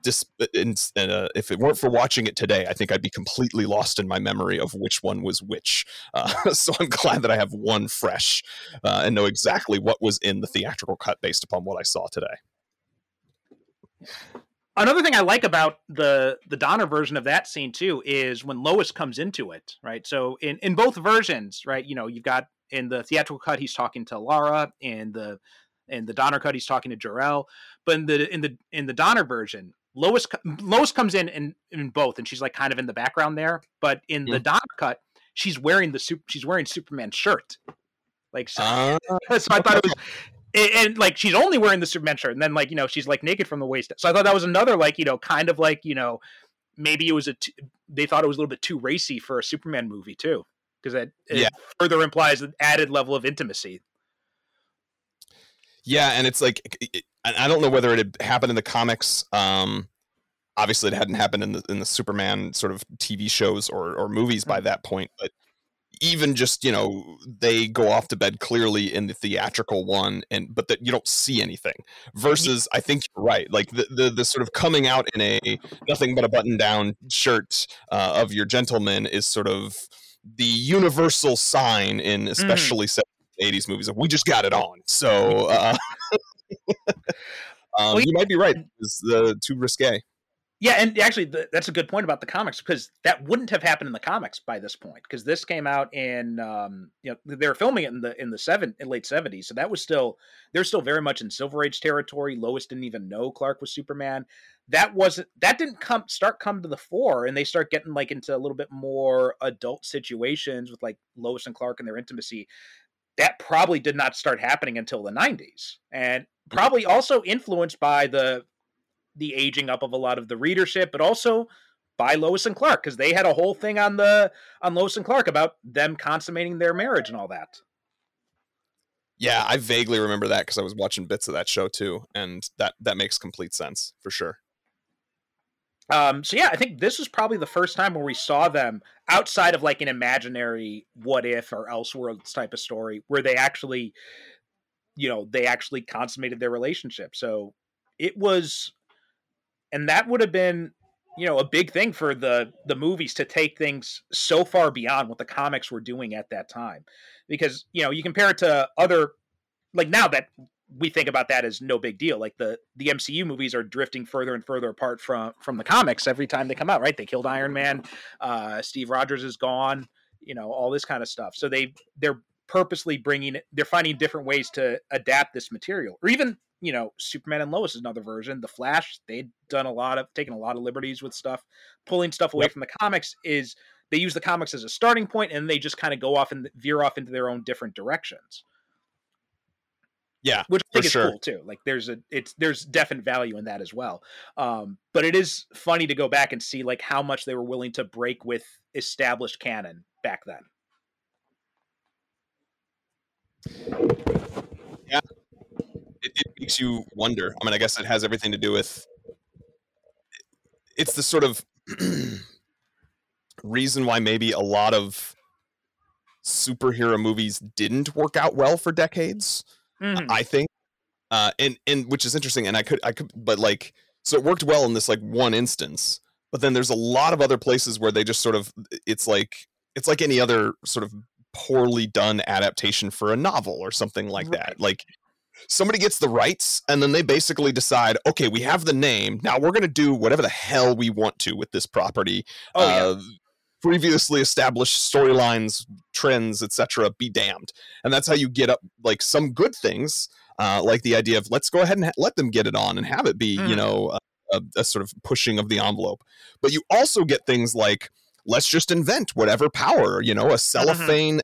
dis- in, uh, if it weren't for watching it today, I think I'd be completely lost in my memory of which one was which. Uh, so I'm glad that I have one fresh uh, and know exactly what was in the theatrical cut based upon what I saw today. Another thing I like about the the Donner version of that scene too is when Lois comes into it, right? So in in both versions, right? You know, you've got in the theatrical cut he's talking to Lara, and the in the Donner cut he's talking to Jor-El, but in the in the in the Donner version, Lois Lois comes in in, in both, and she's like kind of in the background there. But in the Donner cut, she's wearing the soup. She's wearing Superman's shirt. Like so, uh, so I thought it was. And, and, like she's only wearing the Superman shirt, and then like you know she's like naked from the waist. So I thought that was another like you know kind of like you know maybe it was a t- they thought it was a little bit too racy for a Superman movie too because that yeah. further implies an added level of intimacy. Yeah, and it's like I don't know whether it had happened in the comics. Um, obviously, it hadn't happened in the in the Superman sort of TV shows or or movies by mm. that point. But even just you know, they go off to bed clearly in the theatrical one, and but that you don't see anything. Versus, I think you're right. Like the the, the sort of coming out in a nothing but a button down shirt uh, of your gentleman is sort of the universal sign in mm. especially mm. 80s movies we just got it on. So. Uh, um, well, you might be right. It's the too risque. Yeah, and actually, the, that's a good point about the comics because that wouldn't have happened in the comics by this point because this came out in um, you know they were filming it in the in the seven in late seventies, so that was still they're still very much in Silver Age territory. Lois didn't even know Clark was Superman. That wasn't that didn't come start come to the fore, and they start getting like into a little bit more adult situations with like Lois and Clark and their intimacy that probably did not start happening until the 90s and mm-hmm. probably also influenced by the the aging up of a lot of the readership but also by Lois and Clark because they had a whole thing on the on Lois and Clark about them consummating their marriage and all that. Yeah, I vaguely remember that because I was watching bits of that show too, and that that makes complete sense for sure. Um, so yeah, I think this was probably the first time where we saw them outside of like an imaginary what if or elseworlds type of story where they actually, you know, they actually consummated their relationship. So it was, and that would have been, you know, a big thing for the the movies to take things so far beyond what the comics were doing at that time, because you know you compare it to other like now that we think about that as no big deal. Like the the MCU movies are drifting further and further apart from from the comics every time they come out. Right? They killed Iron Man. Uh, Steve Rogers is gone. You know all this kind of stuff. So they they're purposely bringing it. They're finding different ways to adapt this material, or even you know Superman and Lois is another version. The Flash they'd done a lot of taking a lot of liberties with stuff, pulling stuff away yep. from the comics. Is they use the comics as a starting point and they just kind of go off and veer off into their own different directions. Yeah, which I think is sure. cool too. Like there's a it's there's definite value in that as well. Um, but it is funny to go back and see like how much they were willing to break with established canon back then. Yeah, it, it makes you wonder. I mean, I guess it has everything to do with it's the sort of reason why maybe a lot of superhero movies didn't work out well for decades. Mhm. I think, uh, and and which is interesting. And I could I could, but like, so it worked well in this like one instance. But then there's a lot of other places where they just sort of it's like it's like any other sort of poorly done adaptation for a novel or something like that. Like somebody gets the rights and then they basically decide, okay, we have the name. Now we're going to do whatever the hell we want to with this property. Oh yeah. Uh, previously established storylines, trends, etc. Be damned. And that's how you get up like some good things, uh, like the idea of let's go ahead and ha- let them get it on and have it be, you Mhm. know, a, a, sort of pushing of the envelope. But you also get things like let's just invent whatever power, you know, a cellophane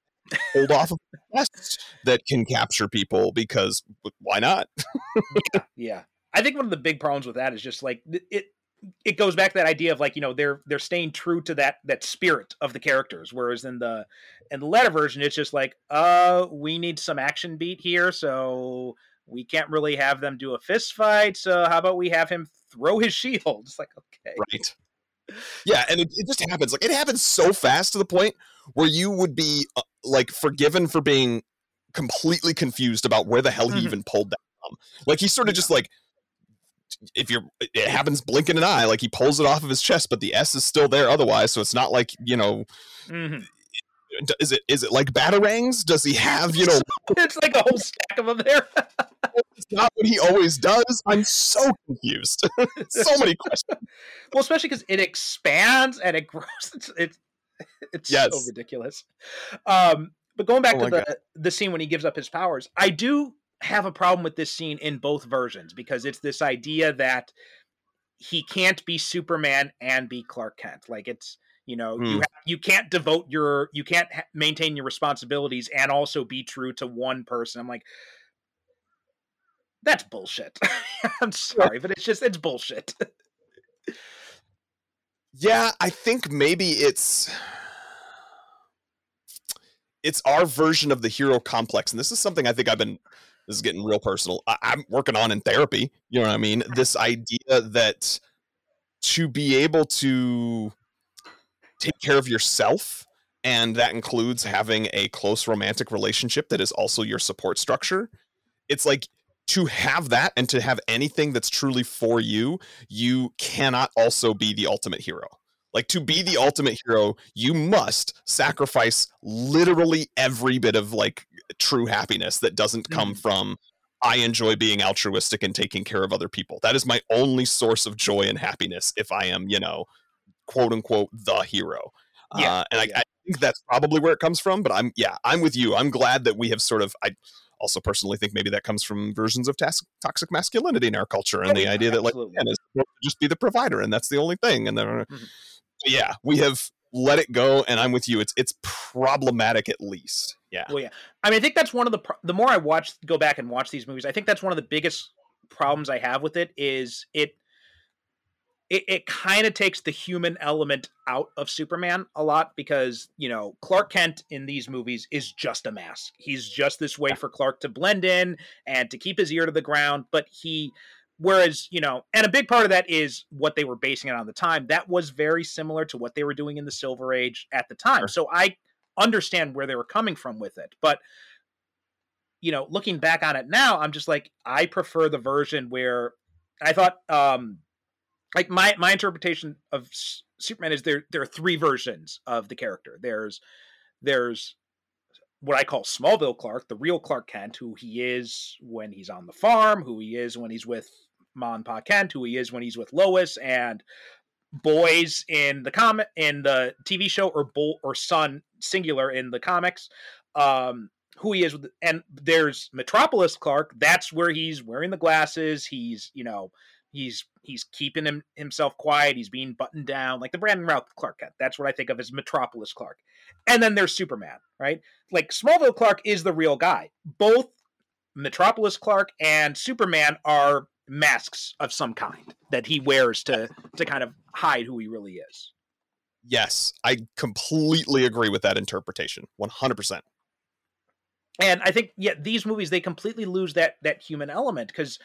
hold off of chest that can capture people because why not? Yeah, I think one of the big problems with that is just like it. It goes back to that idea of like you know they're they're staying true to that that spirit of the characters, whereas in the in the Lester version it's just like uh we need some action beat here, so we can't really have them do a fist fight. So how about we have him throw his shield? It's like okay, Right. Yeah, and it, it just happens. Like it happens so fast to the point where you would be uh, like forgiven for being completely confused about where the hell he Mhm. even pulled that from. Like he's sort of just like if you're it happens blinking an eye like he pulls it off of his chest but the s is still there otherwise so it's not like you know Mhm. is it is it like batarangs does he have you know it's like a whole stack of them there. it's not what he always does i'm so confused so many questions well, especially because it expands and it grows. It's it's, it's so ridiculous. Um, but going back Oh to the the scene when he gives up his powers, I do have a problem with this scene in both versions because it's this idea that he can't be Superman and be Clark Kent. Like it's you know you Hmm. ha- you can't devote your you can't ha- maintain your responsibilities and also be true to one person. I'm like. That's bullshit. I'm sorry, but it's just it's bullshit. Yeah, I think maybe it's it's our version of the hero complex, and this is something I think I've been. This is getting real personal. I, I'm working on in therapy. You know what I mean? This idea that to be able to take care of yourself, and that includes having a close romantic relationship that is also your support structure. It's like to have that and to have anything that's truly for you you cannot also be the ultimate hero. Like to be the ultimate hero, you must sacrifice literally every bit of like true happiness that doesn't come from I enjoy being altruistic and taking care of other people. That is my only source of joy and happiness if I am, you know, quote unquote the hero. Yeah, Uh, and I. I think that's probably where it comes from, but I'm yeah, I'm with you. I'm glad that we have sort of I also personally think maybe that comes from versions of tas- toxic masculinity in our culture and Oh, the yeah, idea that like man just be the provider and that's the only thing and then Mhm. yeah we have let it go and i'm with you it's it's problematic at least yeah Well, yeah. I mean, I think that's one of the pro- the more I watch, go back and watch these movies. I think that's one of the biggest problems I have with it is it it, it kind of takes the human element out of Superman a lot because you know Clark Kent in these movies is just a mask. He's just this way for Clark to blend in and to keep his ear to the ground. But he, whereas you know, and a big part of that is what they were basing it on the time. That was very similar to what they were doing in the Silver Age at the time. Sure. So I understand where they were coming from with it, but you know, looking back on it now, I'm just like I prefer the version where I thought um like my my interpretation of S- Superman is there there are three versions of the character. There's there's what I call Smallville Clark, the real Clark Kent, who he is when he's on the farm, who he is when he's with Ma and Pa Kent, who he is when he's with Lois and boys in the comic in the TV show or bull or son singular in the comics. Um who he is with and there's Metropolis Clark, that's where he's wearing the glasses, he's, you know, he's he's keeping him himself quiet, he's being buttoned down, like the Brandon Routh Clark. That's what I think of as Metropolis Clark. And then there's Superman, right? Like Smallville Clark is the real guy. Both Metropolis Clark and Superman are masks of some kind that he wears to to kind of hide who he really is. Yes, I completely agree with that interpretation. 100%. And I think yeah, these movies they completely lose that that human element cuz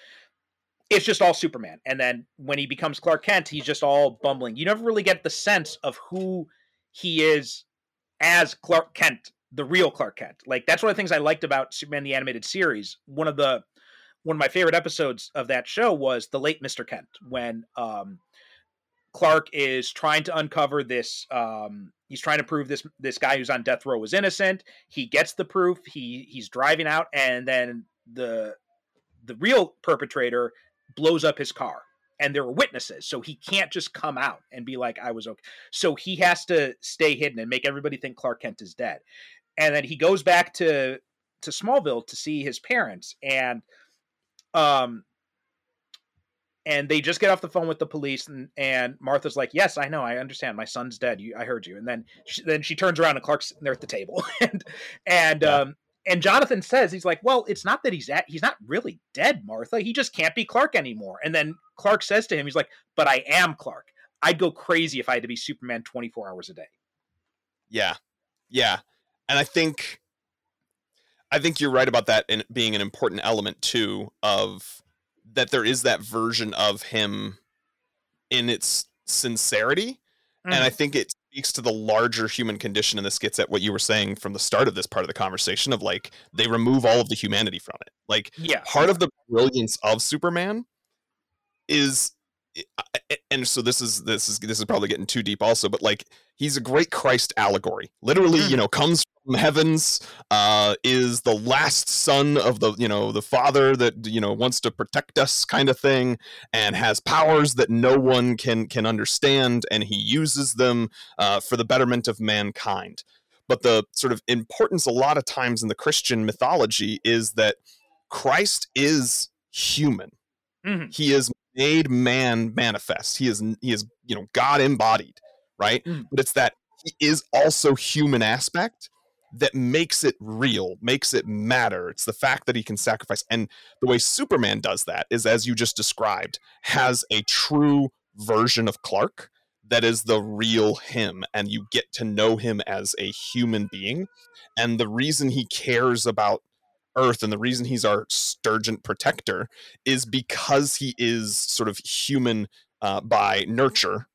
it's just all Superman. And then when he becomes Clark Kent, he's just all bumbling. You never really get the sense of who he is as Clark Kent, the real Clark Kent. Like that's one of the things I liked about Superman the animated series. One of the one of my favorite episodes of that show was the late Mr. Kent when um Clark is trying to uncover this. Um, he's trying to prove this this guy who's on death row was innocent. He gets the proof. He he's driving out, and then the the real perpetrator blows up his car, and there were witnesses, so he can't just come out and be like, "I was okay." So he has to stay hidden and make everybody think Clark Kent is dead, and then he goes back to to Smallville to see his parents, and um and they just get off the phone with the police and, and martha's like yes i know i understand my son's dead you, i heard you. And then she, then she turns around and clark's there at the table and and yeah. um and jonathan says he's like well it's not that he's at he's not really dead martha he just can't be clark anymore. And then clark says to him he's like but i am clark. I'd go crazy if i had to be superman 24 hours a day. Yeah. Yeah. And i think i think you're right about that in being an important element too of that there is that version of him in its sincerity mm. and i mm. think it speaks to the larger human condition and this gets at what you were saying from the start of this part of the conversation of like they remove all of the humanity from it like yeah part of the brilliance of superman is and so this is this is this is probably getting too deep also but like he's a great christ allegory literally mm. you know comes from heavens uh is the last son of the you know the father that you know wants to protect us kind of thing and has powers that no one can can understand and he uses them uh, for the betterment of mankind but the sort of importance a lot of times in the christian mythology is that christ is human mm-hmm. he is made man manifest. He is he is you know God embodied, right? Mm. But it's that he is also human aspect that makes it real, makes it matter. It's the fact that he can sacrifice. And the way Superman does that is, as you just described, has a true version of Clark that is the real him. And you get to know him as a human being. And the reason he cares about Earth, and the reason he's our Sturgent protector is because he is sort of human uh, by nurture,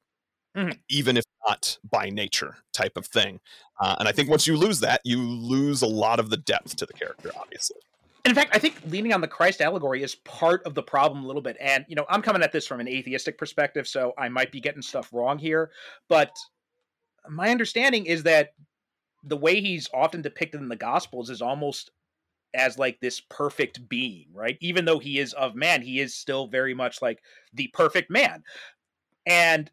mm-hmm. even if not by nature, type of thing. Uh, and I think once you lose that, you lose a lot of the depth to the character, obviously. in fact, I think leaning on the Christ allegory is part of the problem a little bit. And, you know, I'm coming at this from an atheistic perspective, so I might be getting stuff wrong here. But my understanding is that the way he's often depicted in the Gospels is almost as like this perfect being, right? Even though he is of man, he is still very much like the perfect man. And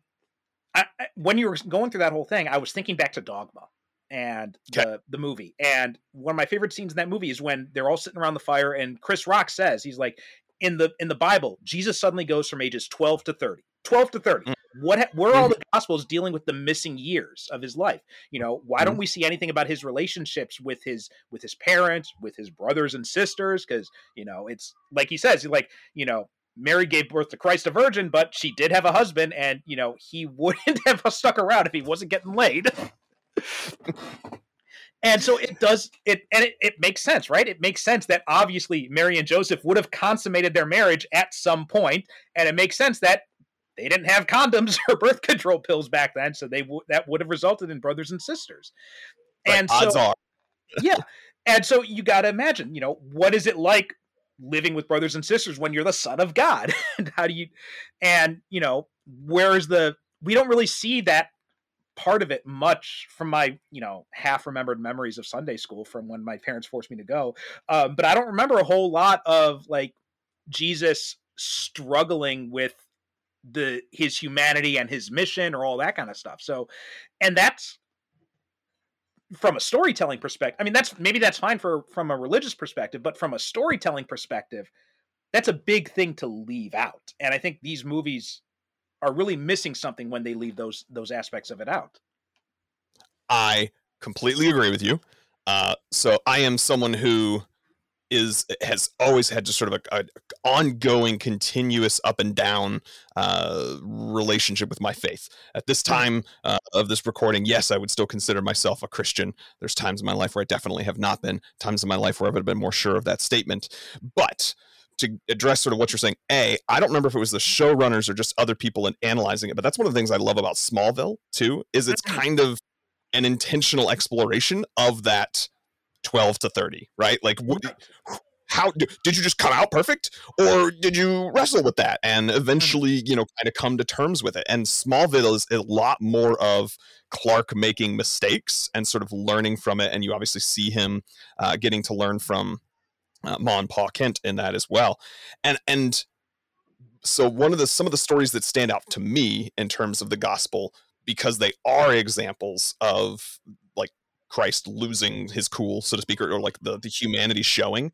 I, I, when you were going through that whole thing, I was thinking back to Dogma and the the movie. And one of my favorite scenes in that movie is when they're all sitting around the fire and Chris Rock says he's like in the in the Bible, Jesus suddenly goes from ages 12 to 30. 12 to 30. Mm. What where are all mm-hmm. the gospels dealing with the missing years of his life? You know, why don't mm-hmm. we see anything about his relationships with his with his parents, with his brothers and sisters? Because you know, it's like he says, like you know, Mary gave birth to Christ a virgin, but she did have a husband, and you know, he wouldn't have stuck around if he wasn't getting laid. and so it does it and it, it makes sense right it makes sense that obviously mary and joseph would have consummated their marriage at some point and it makes sense that they didn't have condoms or birth control pills back then, so they w- that would have resulted in brothers and sisters. And odds so, are, yeah. And so you got to imagine, you know, what is it like living with brothers and sisters when you're the son of God? and how do you, and you know, where is the? We don't really see that part of it much from my you know half remembered memories of sunday school from when my parents forced me to go um, but i don't remember a whole lot of like jesus struggling with the his humanity and his mission or all that kind of stuff. So, and that's from a storytelling perspective. I mean, that's maybe that's fine for from a religious perspective, but from a storytelling perspective, that's a big thing to leave out. And I think these movies are really missing something when they leave those those aspects of it out. I completely agree with you. Uh, so I am someone who is has always had just sort of a, ongoing, continuous up and down uh, relationship with my faith. At this time uh, of this recording, yes, I would still consider myself a Christian. There's times in my life where I definitely have not been. Times in my life where I would have been more sure of that statement. But to address sort of what you're saying, a, I don't remember if it was the showrunners or just other people in analyzing it, but that's one of the things I love about Smallville too. Is it's mm-hmm. kind of an intentional exploration of that 12 to 30, right? Like, how did you just come out perfect or did you wrestle with that and mm-hmm. eventually, you know, kind of come to terms with it? And Smallville is a lot more of Clark making mistakes and sort of learning from it. And you obviously see him uh, getting to learn from uh, Ma and Pa Kent in that as well. And, and, so one of the some of the stories that stand out to me in terms of the gospel because they are examples of Christ losing his cool, so to speak, or, or like the the humanity showing.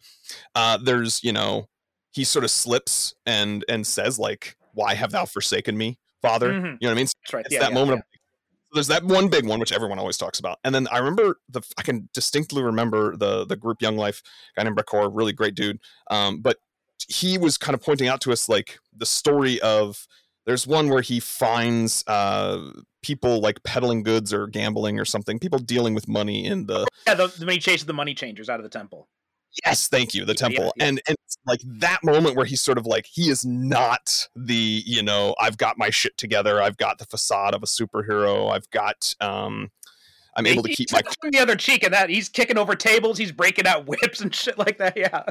Uh, there's you know he sort of slips and and says like, "Why have thou forsaken me, Father?" Mm-hmm. You know what I mean? That's right. It's yeah, that yeah, moment. Yeah. Of, there's that one big one which everyone always talks about, and then I remember the I can distinctly remember the the group Young Life guy named Brecor, really great dude. Um, but he was kind of pointing out to us like the story of there's one where he finds uh, people like peddling goods or gambling or something. People dealing with money in the yeah. The, the he chases the money changers out of the temple. Yes, thank you. The temple, yeah, yeah. and and like that moment where he's sort of like he is not the you know I've got my shit together. I've got the facade of a superhero. I've got um. I'm able to keep my the other cheek, and that he's kicking over tables, he's breaking out whips and shit like that. Yeah,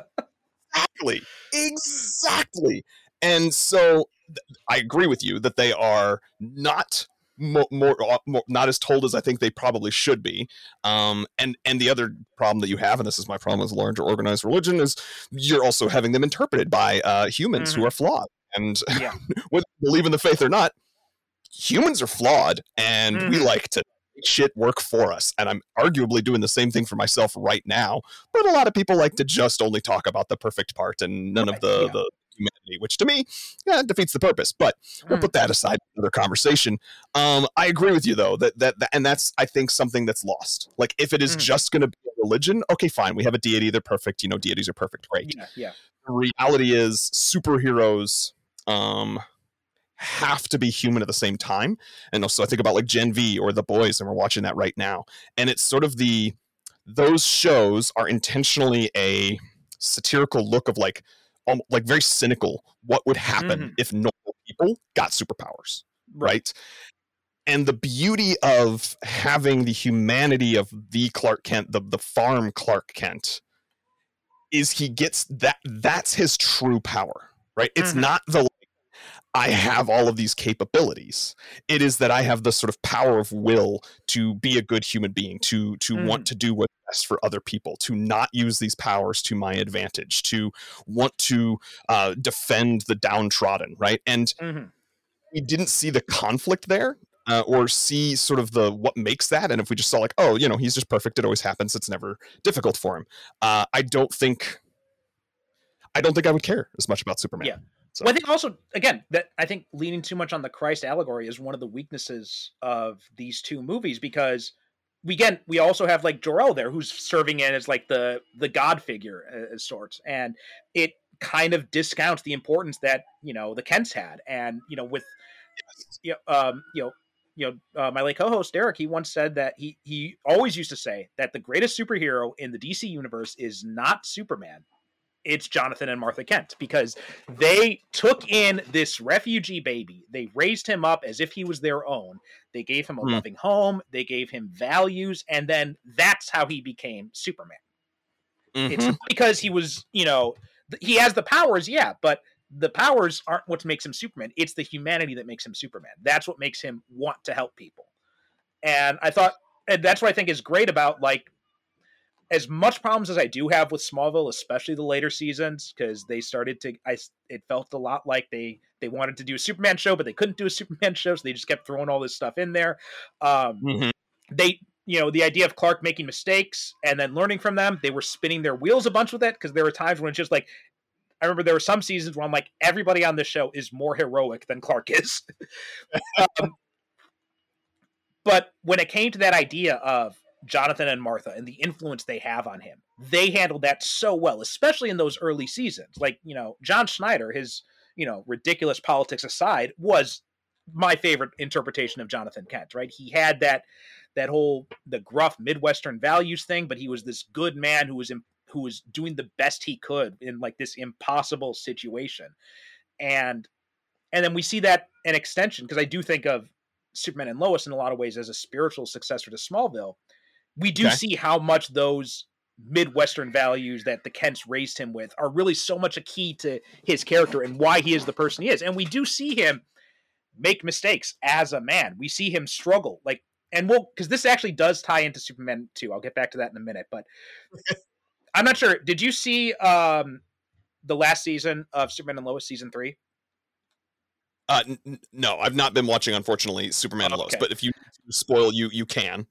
exactly, exactly. And so I agree with you that they are not more, more, uh, more, not as told as I think they probably should be. Um, and and the other problem that you have, and this is my problem as a larger organized religion, is you're also having them interpreted by uh, humans mm-hmm. who are flawed. And yeah. whether you believe in the faith or not, humans are flawed, and mm-hmm. we like to shit work for us. And I'm arguably doing the same thing for myself right now. But a lot of people like to just only talk about the perfect part and none right. of the, yeah. the humanity, which to me yeah, defeats the purpose. But we'll hmm. put that aside for another conversation. Um, I agree with you though that, that, that and that's I think something that's lost. Like if it is mm. just going to be a religion, okay, fine, we have a deity, they're perfect. You know, deities are perfect, great. Yeah, yeah. The reality is superheroes. Um, have to be human at the same time. And also I think about like Gen V or The Boys, and we're watching that right now. And it's sort of the those shows are intentionally a satirical look of like um, like very cynical what would happen mm-hmm. if normal people got superpowers right. right and the beauty of having the humanity of the clark kent the, the farm clark kent is he gets that that's his true power right it's mm-hmm. not the I have all of these capabilities. It is that I have the sort of power of will to be a good human being, to to mm. want to do what's best for other people, to not use these powers to my advantage, to want to uh, defend the downtrodden, right? And mm-hmm. we didn't see the conflict there. Uh, or see sort of the what makes that and if we just saw like oh you know he's just perfect it always happens it's never difficult for him uh, i don't think i don't think i would care as much about superman yeah so. Well, I think also, again, that I think leaning too much on the Christ allegory is one of the weaknesses of these two movies because we again we also have like Jor-El there who's serving in as like the the god figure uh, as sorts, and it kind of discounts the importance that you know the Kents had, and you know with yes. you know, um, you know you know, uh, my late co-host Derek, he once said that he he always used to say that the greatest superhero in the DC universe is not Superman, it's Jonathan and Martha Kent because they took in this refugee baby. They raised him up as if he was their own. They gave him a mm. loving home, they gave him values, and then that's how he became Superman. Mm-hmm. It's because he was, you know, he has the powers, yeah, but the powers aren't what makes him Superman. It's the humanity that makes him Superman. That's what makes him want to help people. And I thought, and that's what I think is great about like as much problems as I do have with Smallville, especially the later seasons, because they started to, I it felt a lot like they they wanted to do a Superman show, but they couldn't do a Superman show, so they just kept throwing all this stuff in there. Um, mm-hmm. They, you know, the idea of Clark making mistakes and then learning from them, they were spinning their wheels a bunch with it because there were times when it's just like. I remember there were some seasons where I'm like, everybody on this show is more heroic than Clark is. um, but when it came to that idea of Jonathan and Martha and the influence they have on him. They handled that so well, especially in those early seasons. Like, you know, John Schneider, his, you know, ridiculous politics aside, was my favorite interpretation of Jonathan Kent, right? He had that that whole the gruff Midwestern values thing, but he was this good man who was in, who was doing the best he could in like this impossible situation. And and then we see that an extension because I do think of Superman and Lois in a lot of ways as a spiritual successor to Smallville. We do okay. see how much those Midwestern values that the Kents raised him with are really so much a key to his character and why he is the person he is. And we do see him make mistakes as a man. We see him struggle. Like, and we'll, because this actually does tie into Superman 2. I'll get back to that in a minute. But I'm not sure. Did you see um the last season of Superman and Lois season three? Uh, n- no, I've not been watching, unfortunately, Superman okay. and Lois. But if you spoil, you you can.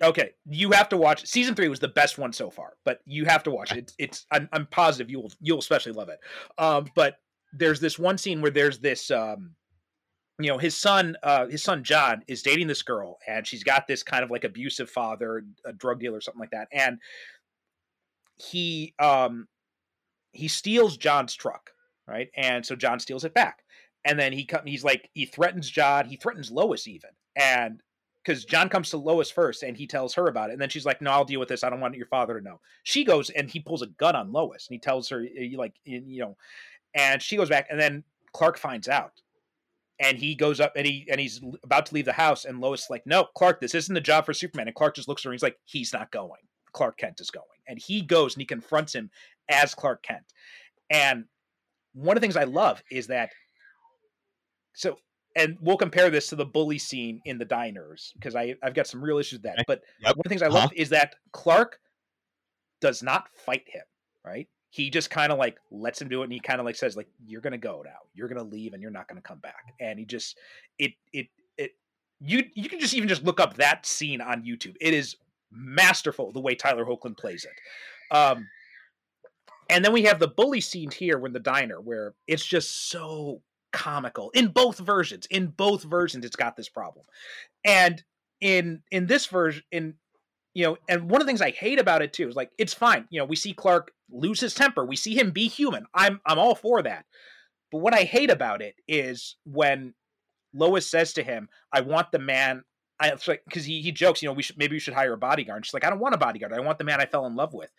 Okay, you have to watch. Season three was the best one so far, but you have to watch it. It's, I'm, I'm positive you will you'll especially love it. Um, but there's this one scene where there's this um, you know, his son, uh, his son John is dating this girl, and she's got this kind of like abusive father, a drug dealer, or something like that, and he um he steals John's truck, right? And so John steals it back. And then he he's like he threatens John, he threatens Lois even. And because John comes to Lois first and he tells her about it. And then she's like, No, I'll deal with this. I don't want your father to know. She goes and he pulls a gun on Lois and he tells her, eh, like, you know, and she goes back. And then Clark finds out. And he goes up and he and he's about to leave the house. And Lois is like, No, Clark, this isn't the job for Superman. And Clark just looks at her and he's like, He's not going. Clark Kent is going. And he goes and he confronts him as Clark Kent. And one of the things I love is that so and we'll compare this to the bully scene in the diners because I I've got some real issues with that. But yep. one of the things I love uh-huh. is that Clark does not fight him, right? He just kind of like lets him do it and he kind of like says like you're going to go now. You're going to leave and you're not going to come back. And he just it it it you you can just even just look up that scene on YouTube. It is masterful the way Tyler Hoechlin plays it. Um, and then we have the bully scene here in the diner where it's just so comical in both versions. In both versions, it's got this problem. And in in this version, in you know, and one of the things I hate about it too is like it's fine. You know, we see Clark lose his temper. We see him be human. I'm I'm all for that. But what I hate about it is when Lois says to him, "I want the man I like because he he jokes, you know, we should maybe we should hire a bodyguard. And she's like, I don't want a bodyguard. I want the man I fell in love with.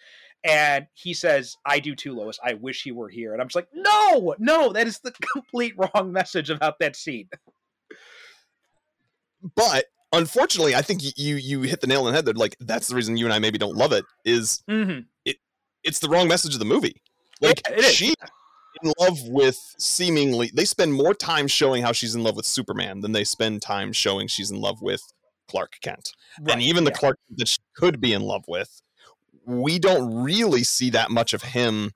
And he says, I do too, Lois. I wish he were here. And I'm just like, no, no, that is the complete wrong message about that scene. But unfortunately, I think you you hit the nail on the head. That like that's the reason you and I maybe don't love it. Is mm-hmm. it? It's the wrong message of the movie. Like she in love with seemingly they spend more time showing how she's in love with Superman than they spend time showing she's in love with Clark Kent. Right, and even yeah. the Clark that she could be in love with, we don't really see that much of him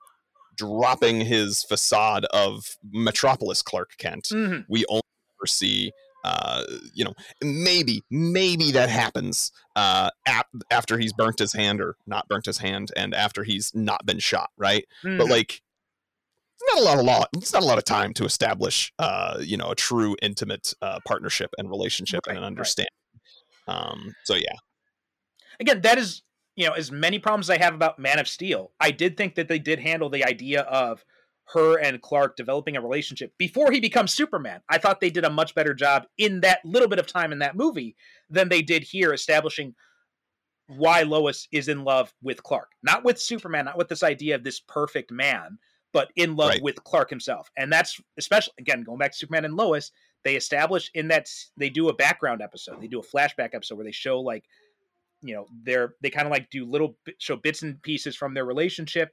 dropping his facade of Metropolis Clark Kent. Mm-hmm. We only ever see uh, you know, maybe, maybe that happens uh, ap- after he's burnt his hand or not burnt his hand, and after he's not been shot, right? Mm-hmm. But like, not a lot of law. It's not a lot of time to establish, uh, you know, a true intimate uh, partnership and relationship right, and an understanding. Right. Um, so yeah. Again, that is you know as many problems I have about Man of Steel. I did think that they did handle the idea of her and Clark developing a relationship before he becomes Superman. I thought they did a much better job in that little bit of time in that movie than they did here, establishing why Lois is in love with Clark, not with Superman, not with this idea of this perfect man, but in love right. with Clark himself. And that's especially again going back to Superman and Lois. They establish in that they do a background episode. They do a flashback episode where they show like, you know, they're they kind of like do little show bits and pieces from their relationship,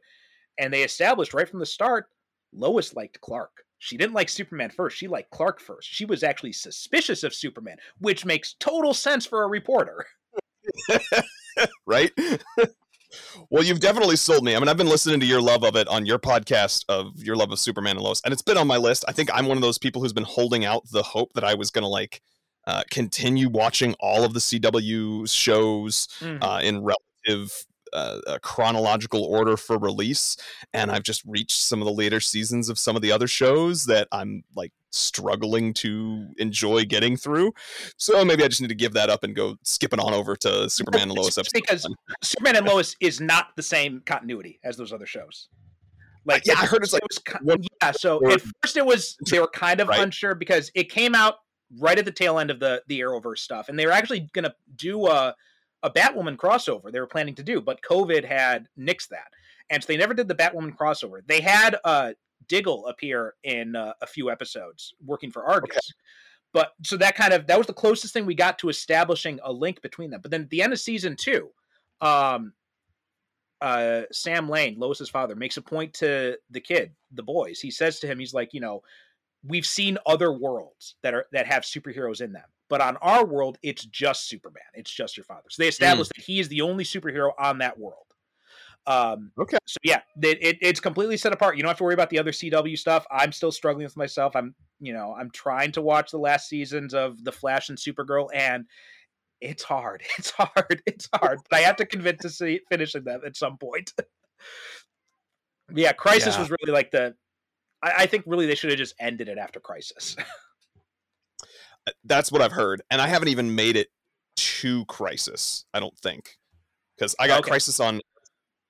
and they established right from the start. Lois liked Clark. She didn't like Superman first. She liked Clark first. She was actually suspicious of Superman, which makes total sense for a reporter. right? Well, you've definitely sold me. I mean, I've been listening to your love of it on your podcast of your love of Superman and Lois, and it's been on my list. I think I'm one of those people who's been holding out the hope that I was going to like uh, continue watching all of the CW shows mm-hmm. uh, in relative uh, chronological order for release, and I've just reached some of the later seasons of some of the other shows that I'm like struggling to enjoy getting through. So maybe I just need to give that up and go skipping on over to Superman and Lois episode. Because. Superman and Lois is not the same continuity as those other shows. Like yeah, I heard it's like it was one- yeah. So or- at first it was they were kind of Right. unsure because it came out right at the tail end of the the Arrowverse stuff, and they were actually going to do a a Batwoman crossover. They were planning to do, but COVID had nixed that, and so they never did the Batwoman crossover. They had uh Diggle appear in uh, a few episodes working for Argus. But so that kind of that was the closest thing we got to establishing a link between them. But then at the end of season two, um, uh, Sam Lane, Lois's father, makes a point to the kid, the boys. He says to him, he's like, you know, we've seen other worlds that are that have superheroes in them, but on our world, it's just Superman. It's just your father. So they established that he is the only superhero on that world. Um, Okay. So yeah, it, it, it's completely set apart. You don't have to worry about the other CW stuff. I'm still struggling with myself. I'm, you know, I'm trying to watch the last seasons of The Flash and Supergirl, and it's hard. It's hard. It's hard. But I have to convince to see finishing them at some point. yeah, Crisis Yeah. was really like the. I, I think really they should have just ended it after Crisis. That's what I've heard, and I haven't even made it to Crisis. I don't think because I got Okay. Crisis on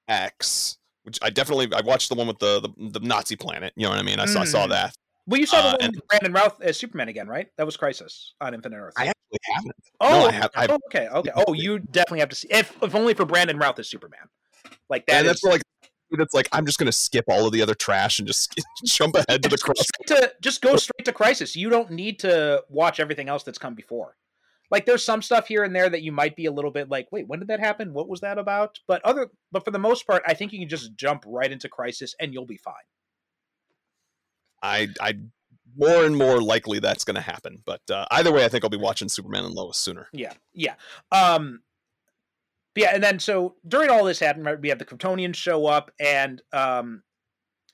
X, which I definitely I watched the one with the the, the Nazi planet. You know what I mean? I saw, I saw Mm. that. well, you saw the Uh, one with Brandon Routh as Superman again, right? That was Crisis on Infinite Earth. I actually haven't. oh, I have- oh, okay, okay. Oh, you definitely have to see if if only for Brandon Routh as Superman. Like that and is that's like that's like I'm just gonna skip all of the other trash and just jump ahead to the cross. to, just go straight to Crisis. You don't need to watch everything else that's come before. Like there's some stuff here and there that you might be a little bit like, wait, when did that happen? What was that about? But other, but for the most part, I think you can just jump right into Crisis and you'll be fine. I I more and more likely that's gonna happen. But uh, either way, I think I'll be watching Superman and Lois sooner. Yeah, yeah. Um, yeah, and then so during all this happened, right, we have the Kryptonians show up, and um,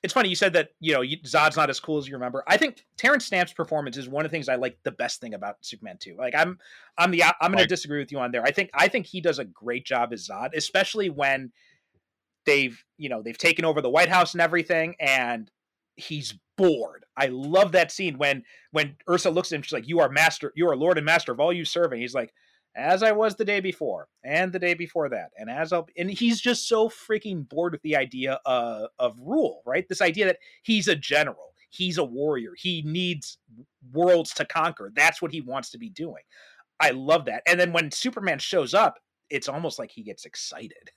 it's funny you said that you know you- Zod's not as cool as you remember. I think Terence Stamp's performance is one of the things I like the best thing about Superman two. Like I'm, I'm the I'm going to disagree with you on there. I think I think he does a great job as Zod, especially when they've you know they've taken over the White House and everything, and he's bored. I love that scene when when Ursa looks at him, she's like, "You are master, you are Lord and Master of all you serve," and he's like as I was the day before, and the day before that, and as I'll, and he's just so freaking bored with the idea of, of rule, right? This idea that he's a general, he's a warrior, he needs worlds to conquer. That's what he wants to be doing. I love that. And then when Superman shows up, it's almost like he gets excited.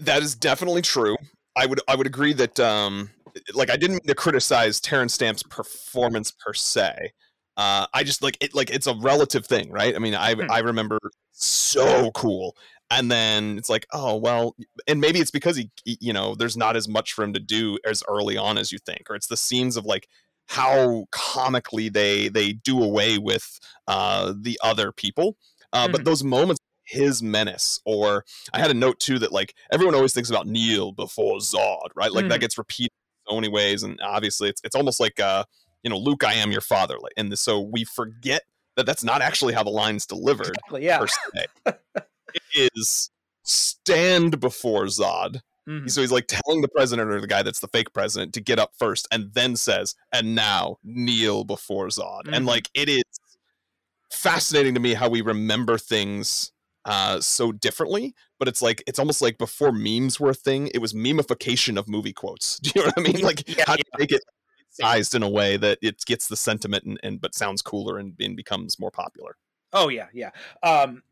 That is definitely true. I would I would agree that um like I didn't mean to criticize Terence Stamp's performance per se. Uh I just like it like it's a relative thing, right? I mean, I Hmm. I remember so cool. And then it's like, oh well, and maybe it's because he, he- you know, there's not as much for him to do as early on as you think, or it's the scenes of like how comically they they do away with uh the other people. Uh, Mhm. But those moments, his menace, or I had a note too that like everyone always thinks about kneel before Zod, right? Like that Mhm. gets repeated in so many ways, and obviously it's it's almost like uh, you know, Luke, I am your father, and so we forget that that's not actually how the line's delivered Exactly, yeah. per se. it is stand before Zod. Mhm. So he's like telling the president or the guy that's the fake president to get up first, and then says, "And now kneel before Zod." Mhm. And like it is fascinating to me how we remember things uh, so differently. But it's like it's almost like before memes were a thing, it was memification of movie quotes. Do you know what I mean? Like Yeah, how do you make it sized in a way that it gets the sentiment and, and but sounds cooler and, and becomes more popular. Oh yeah, yeah. Um,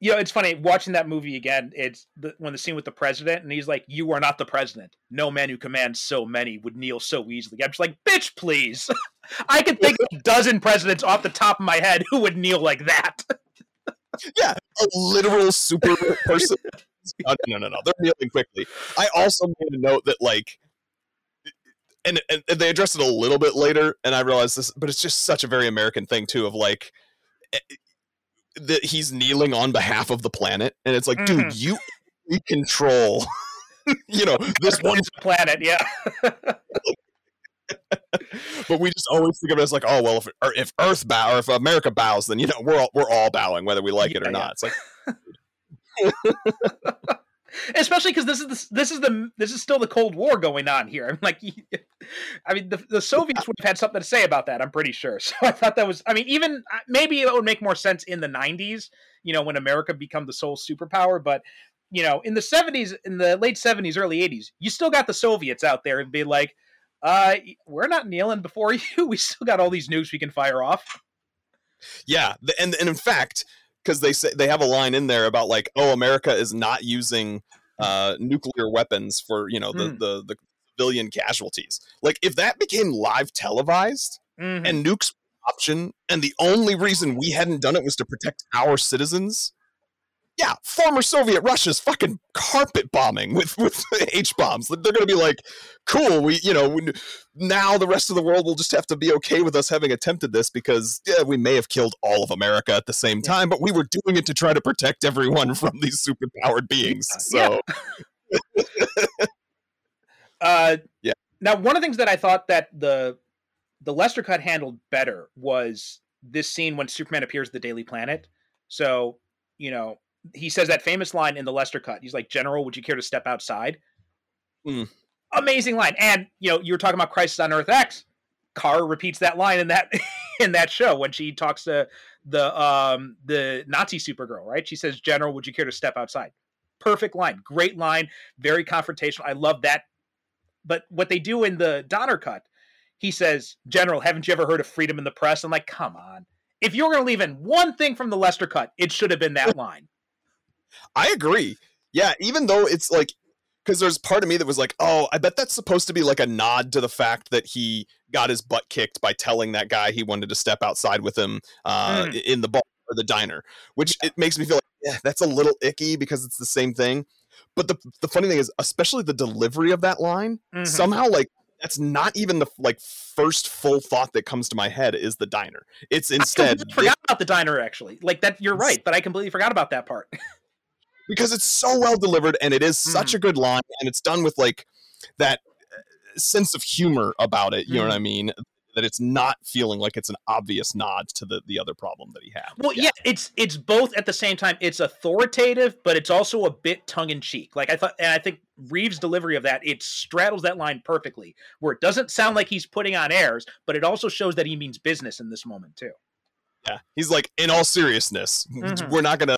you know, it's funny watching that movie again. It's the, when the scene with the president, and he's like, "You are not the president. No man who commands so many would kneel so easily." I'm just like, "Bitch, please." I could think of a dozen presidents off the top of my head who would kneel like that. yeah, a literal super person. No, no, no, no. They're kneeling quickly. I also made a note that like, and, and they address it a little bit later, and I realize this, but it's just such a very American thing too. Of like, eh, that he's kneeling on behalf of the planet, and it's like, dude, you we control. you know this one planet, yeah. but we just always think of it as like, oh well, if if Earth bow or if America bows, then you know we're all we're all bowing whether we like it or yeah. not. It's like Especially because this is the, this is the this is still the Cold War going on here. I'm like, I mean, the, the Soviets would have had something to say about that. I'm pretty sure. So I thought that was. I mean, even uh, maybe it would make more sense in the '90s. You know, when America become the sole superpower, but you know, in the '70s, in the late '70s, early '80s, you still got the Soviets out there and be like, uh, "We're not kneeling before you. We still got all these nukes we can fire off." Yeah, and and in fact, because they say they have a line in there about like, "Oh, America is not using." Uh, nuclear weapons for you know the, Mm. the the civilian casualties. Like if that became live televised, Mhm. and nukes option, and the only reason we hadn't done it was to protect our citizens. Yeah, former Soviet Russia's fucking carpet bombing with with H bombs. They're going to be like, cool. We, you know, we, now the rest of the world will just have to be okay with us having attempted this because yeah, we may have killed all of America at the same time, but we were doing it to try to protect everyone from these superpowered beings. So Yeah. Uh, Yeah. Now, one of the things that I thought that the the Lester cut handled better was this scene when Superman appears at the Daily Planet. So, you know, he says that famous line in the Lester cut. He's like, "General, would you care to step outside?" Hmm. Amazing line. And you know, you were talking about Crisis on Earth X. Kara repeats that line in that in that show when she talks to the um the Nazi Supergirl, right? She says, "General, would you care to step outside?" Perfect line, great line, very confrontational. I love that. But what they do in the Donner cut, he says, "General, haven't you ever heard of freedom in the press?" I'm like, "Come on." If you're going to leave in one thing from the Lester cut, it should have been that line. I agree. Yeah, even though it's like because there's part of me that was like, oh, I bet that's supposed to be like a nod to the fact that he got his butt kicked by telling that guy he wanted to step outside with him uh, Mm. in the bar or the diner, which it makes me feel like yeah, that's a little icky because it's the same thing. But the the funny thing is, especially the delivery of that line, Mhm. somehow like that's not even the like first full thought that comes to my head is the diner. It's instead completely forgot about the diner actually. Like that, you're right, but I completely forgot about that part. because it's so well delivered and it is such a good line and it's done with like that uh, sense of humor about it you know what i mean that it's not feeling like it's an obvious nod to the the other problem that he had Well, yeah. it's it's both at the same time. It's authoritative, but it's also a bit tongue in cheek. Like I thought, and I think Reeves' delivery of that it straddles that line perfectly, where it doesn't sound like he's putting on airs, but it also shows that he means business in this moment too. Yeah. He's like in all seriousness Mhm. we're not gonna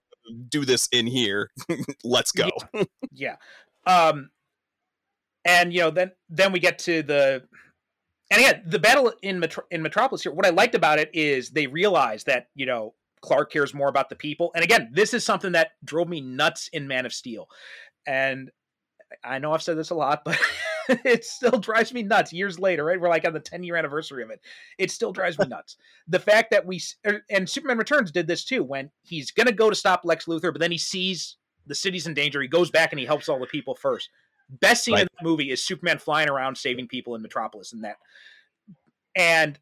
do this in here. Let's go. Yeah. Um and you know then then we get to the and again the battle in Metro- in Metropolis here what I liked about it is they realized that you know Clark cares more about the people. And again this is something that drove me nuts in Man of Steel. And I know I've said this a lot but it still drives me nuts years later right we're like on the 10 year anniversary of it it still drives me nuts the fact that we er, and Superman Returns did this too when he's going to go to stop Lex Luthor but then he sees the city's in danger he goes back and he helps all the people first best scene in Right. the movie is Superman flying around saving people in Metropolis and that. And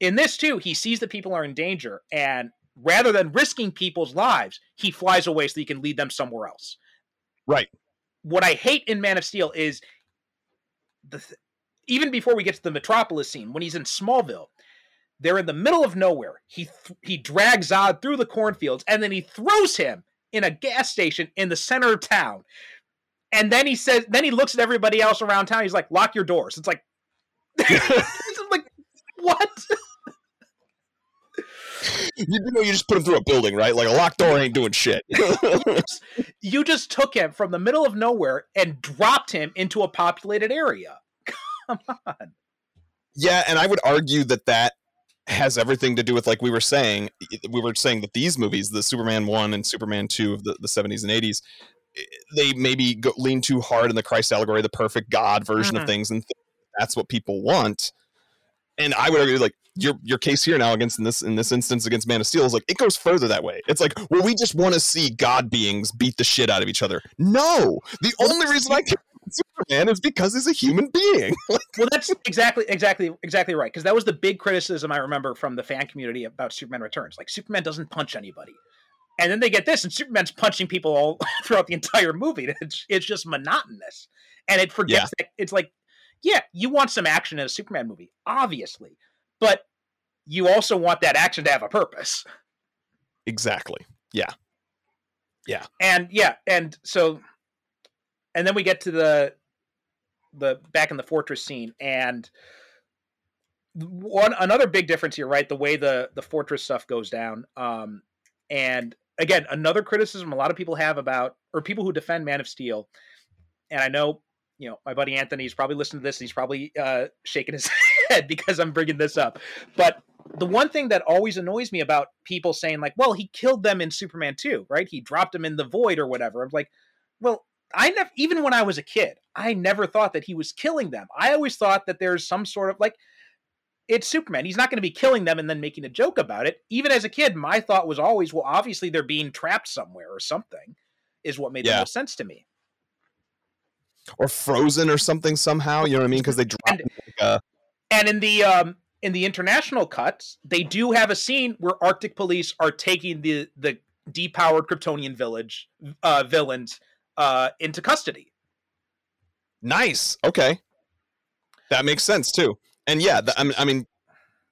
in this too, he sees that people are in danger, and rather than risking people's lives, he flies away so he can lead them somewhere else. right What I hate in Man of Steel is the th- even before we get to the Metropolis scene, when he's in Smallville, they're in the middle of nowhere. He th- he drags Zod through the cornfields, and then he throws him in a gas station in the center of town. And then he says, then he looks at everybody else around town. He's like, "Lock your doors." It's like, it's like, what? You know you just put him through a building right like a locked door ain't doing shit you just took him from the middle of nowhere and dropped him into a populated area. Come on. Yeah, and I would argue that that has everything to do with like we were saying we were saying that these movies the superman 1 and superman 2 of the, the 70s and 80s eh, they maybe go, lean too hard in the christ allegory the perfect god version Mhm. of things and th- that's what people want and i would argue like your your case here now against in this in this instance against man of steel is like it goes further that way. It's like well we just want to see god beings beat the shit out of each other. No! The only reason i about superman is because he's a human being. Well, that's exactly, exactly, exactly right. Because that was the big criticism I remember from the fan community about Superman Returns. Like Superman doesn't punch anybody, and then they get this, and Superman's punching people all throughout the entire movie. It's it's just monotonous, and it forgets that it's like, yeah, you want some action in a Superman movie, obviously, but you also want that action to have a purpose. exactly Yeah. Yeah. and yeah and so and then we get to the the back in the fortress scene and one another big difference here, right? The way the the fortress stuff goes down. Um, and again, another criticism a lot of people have about or people who defend Man of Steel, and I know you know my buddy Anthony's probably listening to this. he's probably uh, shaking his head because I'm bringing this up. But the one thing that always annoys me about people saying like, "Well, he killed them in Superman 2, right? He dropped them in the void or whatever." I'm like, well, I never even when I was a kid, I never thought that he was killing them. I always thought that there's some sort of like it's Superman. He's not going to be killing them and then making a joke about it. Even as a kid, my thought was always, well, obviously they're being trapped somewhere or something, is what made yeah. the most sense to me. Or frozen or something somehow. You know what I mean? Because they dropped. And, like a... and in the um in the international cuts, they do have a scene where Arctic police are taking the the depowered Kryptonian village uh, villains uh, into custody. Nice. Okay, that makes sense too. And yeah, the, I, mean, I mean,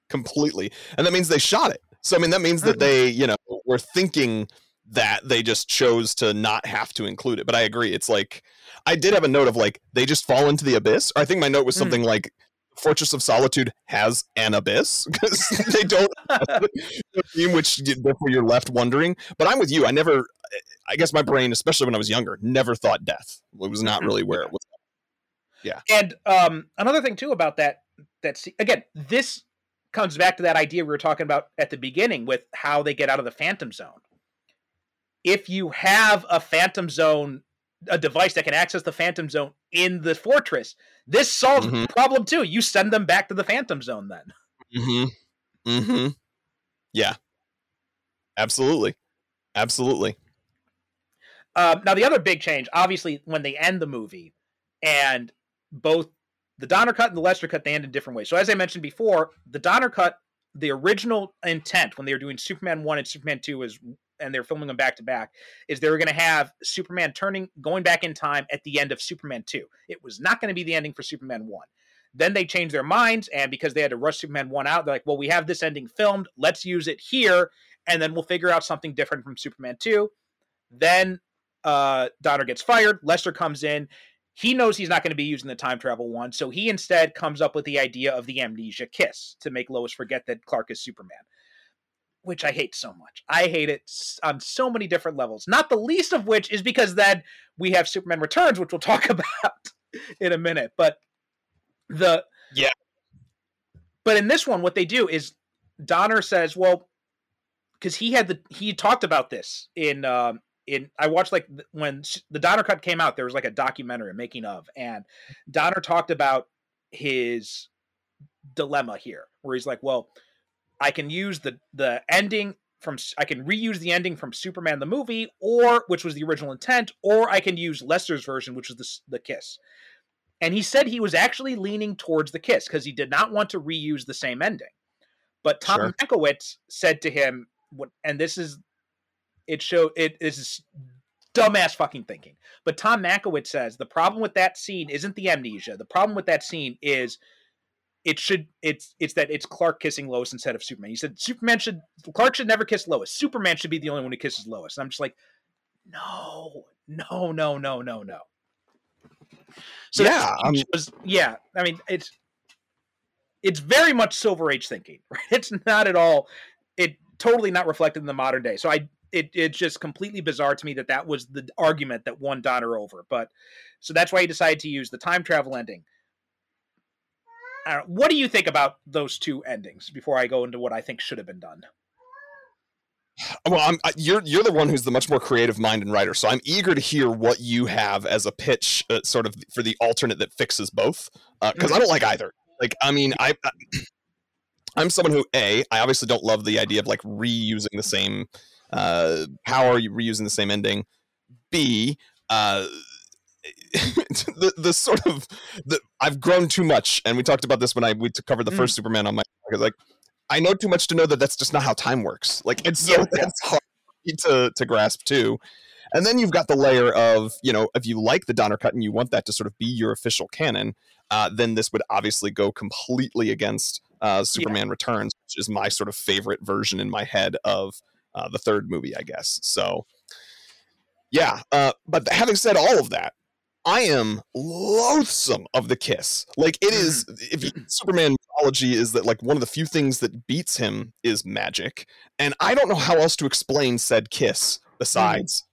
completely. And that means they shot it. So I mean, that means that mm-hmm. they, you know, were thinking that they just chose to not have to include it. But I agree. It's like I did have a note of like they just fall into the abyss. Or I think my note was something mm. like Fortress of Solitude has an abyss because they don't which therefore you're left wondering. But I'm with you. I never I guess my brain, especially when I was younger, never thought death. It was not mm-hmm. really where it was. Yeah. And um, another thing too about that that again, this comes back to that idea we were talking about at the beginning with how they get out of the phantom zone. If you have a phantom zone, a device that can access the phantom zone in the fortress, this solves mm-hmm. the problem too. You send them back to the phantom zone then. Mm-hmm. Mm-hmm. Yeah. Absolutely. Absolutely. Uh, now the other big change, obviously, when they end the movie, and both the Donner cut and the Lester cut they end in different ways. So as I mentioned before, the Donner cut, the original intent when they were doing Superman one and Superman two is and they're filming them back to back, is they were going to have Superman turning, going back in time at the end of Superman 2. It was not going to be the ending for Superman 1. Then they changed their minds, and because they had to rush Superman 1 out, they're like, well, we have this ending filmed. Let's use it here, and then we'll figure out something different from Superman 2. Then uh, Donner gets fired. Lester comes in he knows he's not going to be using the time travel one, so he instead comes up with the idea of the amnesia kiss to make Lois forget that Clark is Superman, which I hate so much. I hate it on so many different levels, not the least of which is because then we have Superman Returns, which we'll talk about in a minute. But the. Yeah. But in this one, what they do is Donner says, well, because he had the he talked about this in um, in I watched like when the Donner cut came out, there was like a documentary making of, and Donner talked about his dilemma here, where he's like, well, I can use the the ending from I can reuse the ending from Superman the movie, or which was the original intent, or I can use Lester's version, which was the the kiss. And he said he was actually leaning towards the kiss because he did not want to reuse the same ending. But Tom sure. Mankiewicz said to him, and this is it show it is dumbass fucking thinking. But Tom Mankiewicz says the problem with that scene isn't the amnesia. The problem with that scene is it should it's it's that it's Clark kissing Lois instead of Superman. He said Superman should Clark should never kiss Lois. Superman should be the only one who kisses Lois. And I'm just like, no, no, no, no, no, no. So yeah, um, was, yeah. I mean, it's it's very much Silver Age thinking. Right? It's not at all. It totally not reflected in the modern day. So I it it's just completely bizarre to me that that was the argument that won Donner over. But so that's why he decided to use the time travel ending. What do you think about those two endings before I go into what I think should have been done? Well, I'm, you're you're the one who's the much more creative mind and writer, so I'm eager to hear what you have as a pitch, uh, sort of for the alternate that fixes both. Because uh, I don't like either. Like, I mean, I, I I'm someone who a I obviously don't love the idea of like reusing the same uh, how are you reusing the same ending? B, uh, the the sort of the I've grown too much, and we talked about this when I we covered the mm. first Superman on my because like I know too much to know that that's just not how time works. Like it's so yeah. that's hard to to grasp too. And then you've got the layer of you know if you like the Donner cut and you want that to sort of be your official canon, uh, then this would obviously go completely against uh, Superman yeah. Returns, which is my sort of favorite version in my head of uh, the third movie, I guess. So, yeah. Uh, but having said all of that, I am loathsome of the kiss. Like it is if you, Superman mythology is that like one of the few things that beats him is magic. And I don't know how else to explain said kiss besides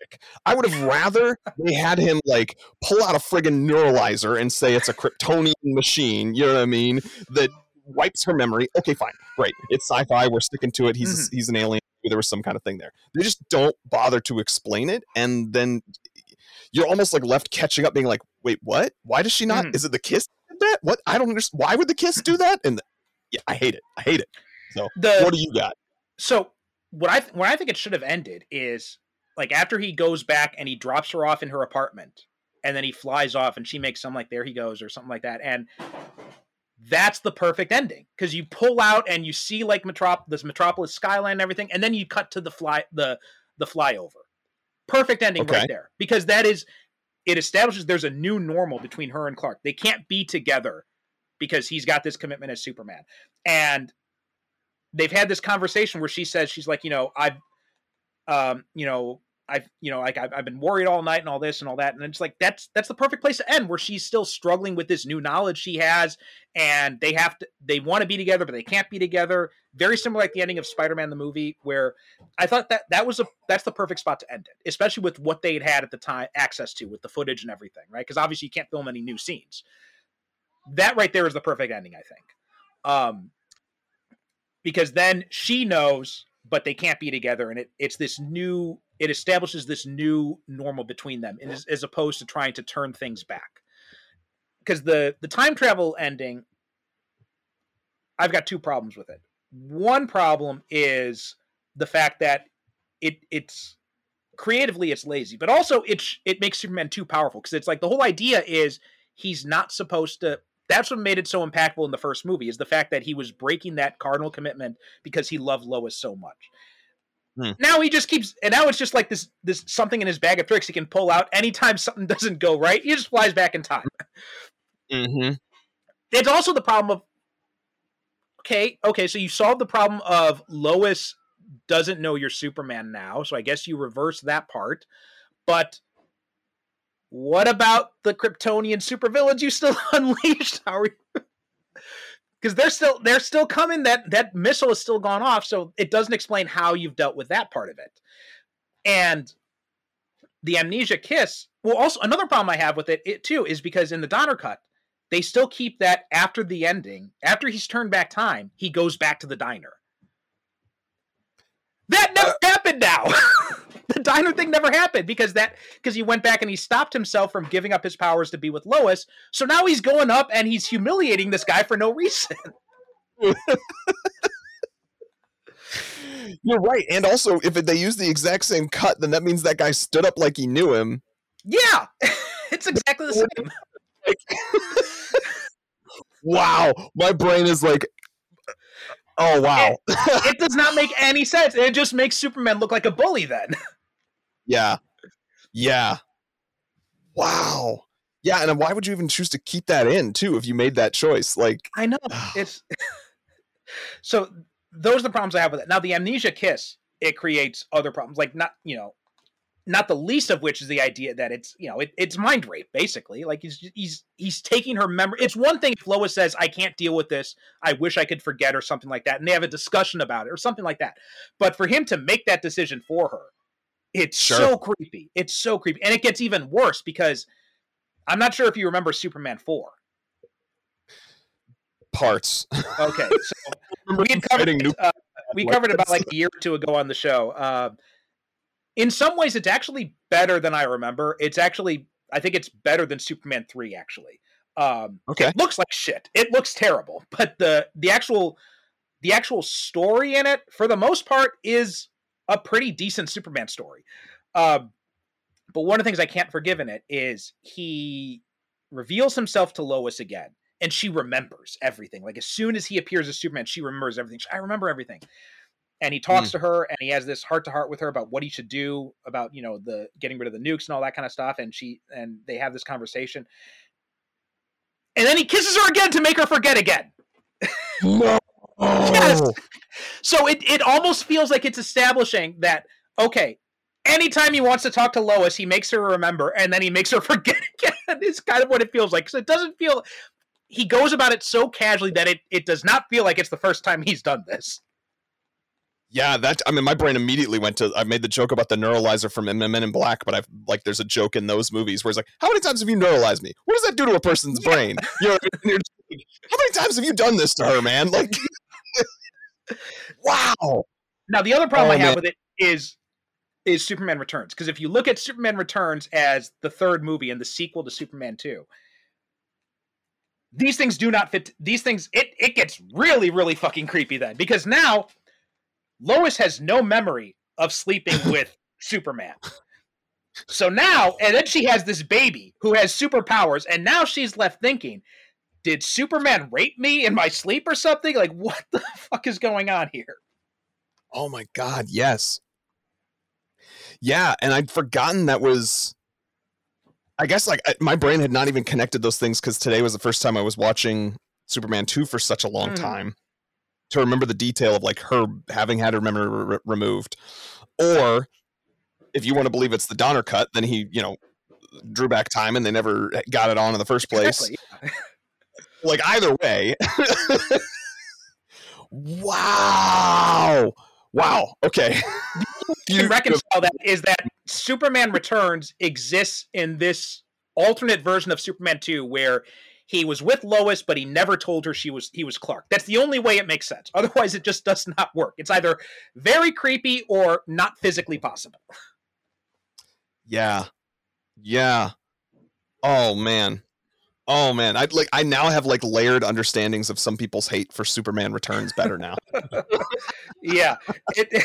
magic. I would have rather they had him like pull out a friggin' neuralizer and say it's a Kryptonian machine, you know what I mean? That wipes her memory. Okay, fine. Great. It's sci-fi. We're sticking to it. He's mm-hmm. he's an alien. There was some kind of thing there. They just don't bother to explain it and then you're almost like left catching up being like, "Wait, what? Why does she not? Mhm. Is it the kiss that? What? I don't understand. Why would the kiss do that?" And yeah, I hate it. I hate it. So, The what do you got? so what I where I think it should have ended is like after he goes back and he drops her off in her apartment, and then he flies off and she makes some like there he goes or something like that, and that's the perfect ending because you pull out and you see like Metrop this Metropolis skyline and everything, and then you cut to the fly the the flyover. Perfect ending Okay. right there because that is it establishes there's a new normal between her and Clark. They can't be together because he's got this commitment as Superman. And they've had this conversation where she says she's like, you know, I've um, you know, I've you know, like I've, I've been worried all night and all this and all that. And it's like that's that's the perfect place to end where she's still struggling with this new knowledge she has and they have to they want to be together, but they can't be together. Very similar like the ending of Spider-Man the movie, where I thought that that was a that's the perfect spot to end it, especially with what they had had at the time access to with the footage and everything, right? Because obviously you can't film any new scenes. That right there is the perfect ending, I think. Um, because then she knows, but they can't be together, and it it's this new it establishes this new normal between them, as, as opposed to trying to turn things back. Because the the time travel ending, I've got two problems with it. One problem is the fact that it it's creatively it's lazy, but also it it makes Superman too powerful because it's like the whole idea is he's not supposed to. That's what made it so impactful in the first movie is the fact that he was breaking that cardinal commitment because he loved Lois so much. Hmm. Now he just keeps, and now it's just like this this something in his bag of tricks he can pull out anytime something doesn't go right. He just flies back in time. Mm-hmm. It's also the problem of okay, okay, so you solved the problem of Lois doesn't know you're Superman now, so I guess you reverse that part. But what about the Kryptonian supervillains you still unleashed? How are you? Because they're still they're still coming. That that missile is still gone off, so it doesn't explain how you've dealt with that part of it. And the amnesia kiss. Well, also another problem I have with it, it too is because in the Donner cut, they still keep that after the ending, after he's turned back time, he goes back to the diner. That never uh, happened now. the diner thing never happened because that because he went back and he stopped himself from giving up his powers to be with Lois. So now he's going up and he's humiliating this guy for no reason. You're right. And also, if they use the exact same cut, then that means that guy stood up like he knew him. Yeah, it's exactly the same. Wow, my brain is like, oh wow, It does not make any sense. It just makes Superman look like a bully then. yeah, yeah, wow, yeah. And why would you even choose to keep that in too if you made that choice? Like, I know. It's so those are the problems I have with it. Now the amnesia kiss, it creates other problems. Like not, you know, not the least of which is the idea that it's, you know, it, it's mind rape, basically. Like he's he's he's taking her memory. It's one thing if Lois says, I can't deal with this, I wish I could forget, or something like that, and they have a discussion about it, or something like that. But for him to make that decision for her, it's Sure. so creepy. It's so creepy. And it gets even worse because I'm not sure if you remember Superman 4. parts. Okay, so we covered fighting it, New- uh, we covered about like a year or two ago on the show. Uh, in some ways, it's actually better than I remember. It's actually, I think it's better than Superman three. Actually, um, Okay. it looks like shit. It looks terrible, but the the actual the actual story in it, for the most part, is a pretty decent Superman story. Um, but one of the things I can't forgive in it is he reveals himself to Lois again, and she remembers everything. Like as soon as he appears as Superman, she remembers everything. She- I remember everything. And he talks mm. to her, and he has this heart to heart with her about what he should do about you know the getting rid of the nukes and all that kind of stuff. And she and they have this conversation, and then he kisses her again to make her forget again. No. Yes. So it, it almost feels like it's establishing that, okay, anytime he wants to talk to Lois, he makes her remember, and then he makes her forget again. It's kind of what it feels like. So it doesn't feel. He goes about it so casually that it it does not feel like it's the first time he's done this. Yeah, that I mean, my brain immediately went to. I made the joke about the neuralizer from Men in Black, but I've like, there's a joke in those movies where it's like, how many times have you neuralized me? What does that do to a person's brain? You know, how many times have you done this to her, man? Like, wow. Now the other problem oh, I have with it is is Superman Returns because if you look at Superman Returns as the third movie and the sequel to Superman Two, these things do not fit. These things it it gets really really fucking creepy then because now Lois has no memory of sleeping with Superman. So now, and then she has this baby who has superpowers, and now she's left thinking, did Superman rape me in my sleep or something? Like, what the fuck is going on here? Oh my god, yes. Yeah, and I'd forgotten that was. I guess like my brain had not even connected those things because today was the first time I was watching Superman 2 for such a long mm. time to remember the detail of like her having had her memory re- removed. Or if you want to believe it's the Donner cut, then he, you know, drew back time and they never got it on in the first place. Exactly. like either way. wow. Wow. Okay. you can reconcile that is that Superman Returns exists in this alternate version of Superman 2 where he was with Lois, but he never told her she was he was Clark. That's the only way it makes sense. Otherwise, it just does not work. It's either very creepy or not physically possible. Yeah, yeah. Oh man, oh man. I like. I now have like layered understandings of some people's hate for Superman Returns better now. yeah. It,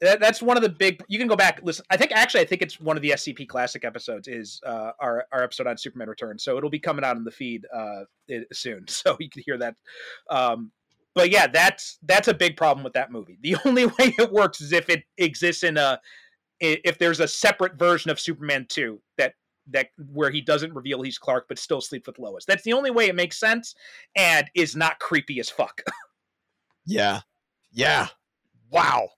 that, that's one of the big. You can go back listen. I think actually, I think it's one of the SCP Classic episodes is uh, our our episode on Superman Returns. So it'll be coming out in the feed uh, soon, so you can hear that. Um, but yeah, that's that's a big problem with that movie. The only way it works is if it exists in a if there's a separate version of Superman two that that where he doesn't reveal he's Clark but still sleeps with Lois. That's the only way it makes sense and is not creepy as fuck. yeah. Yeah. Wow.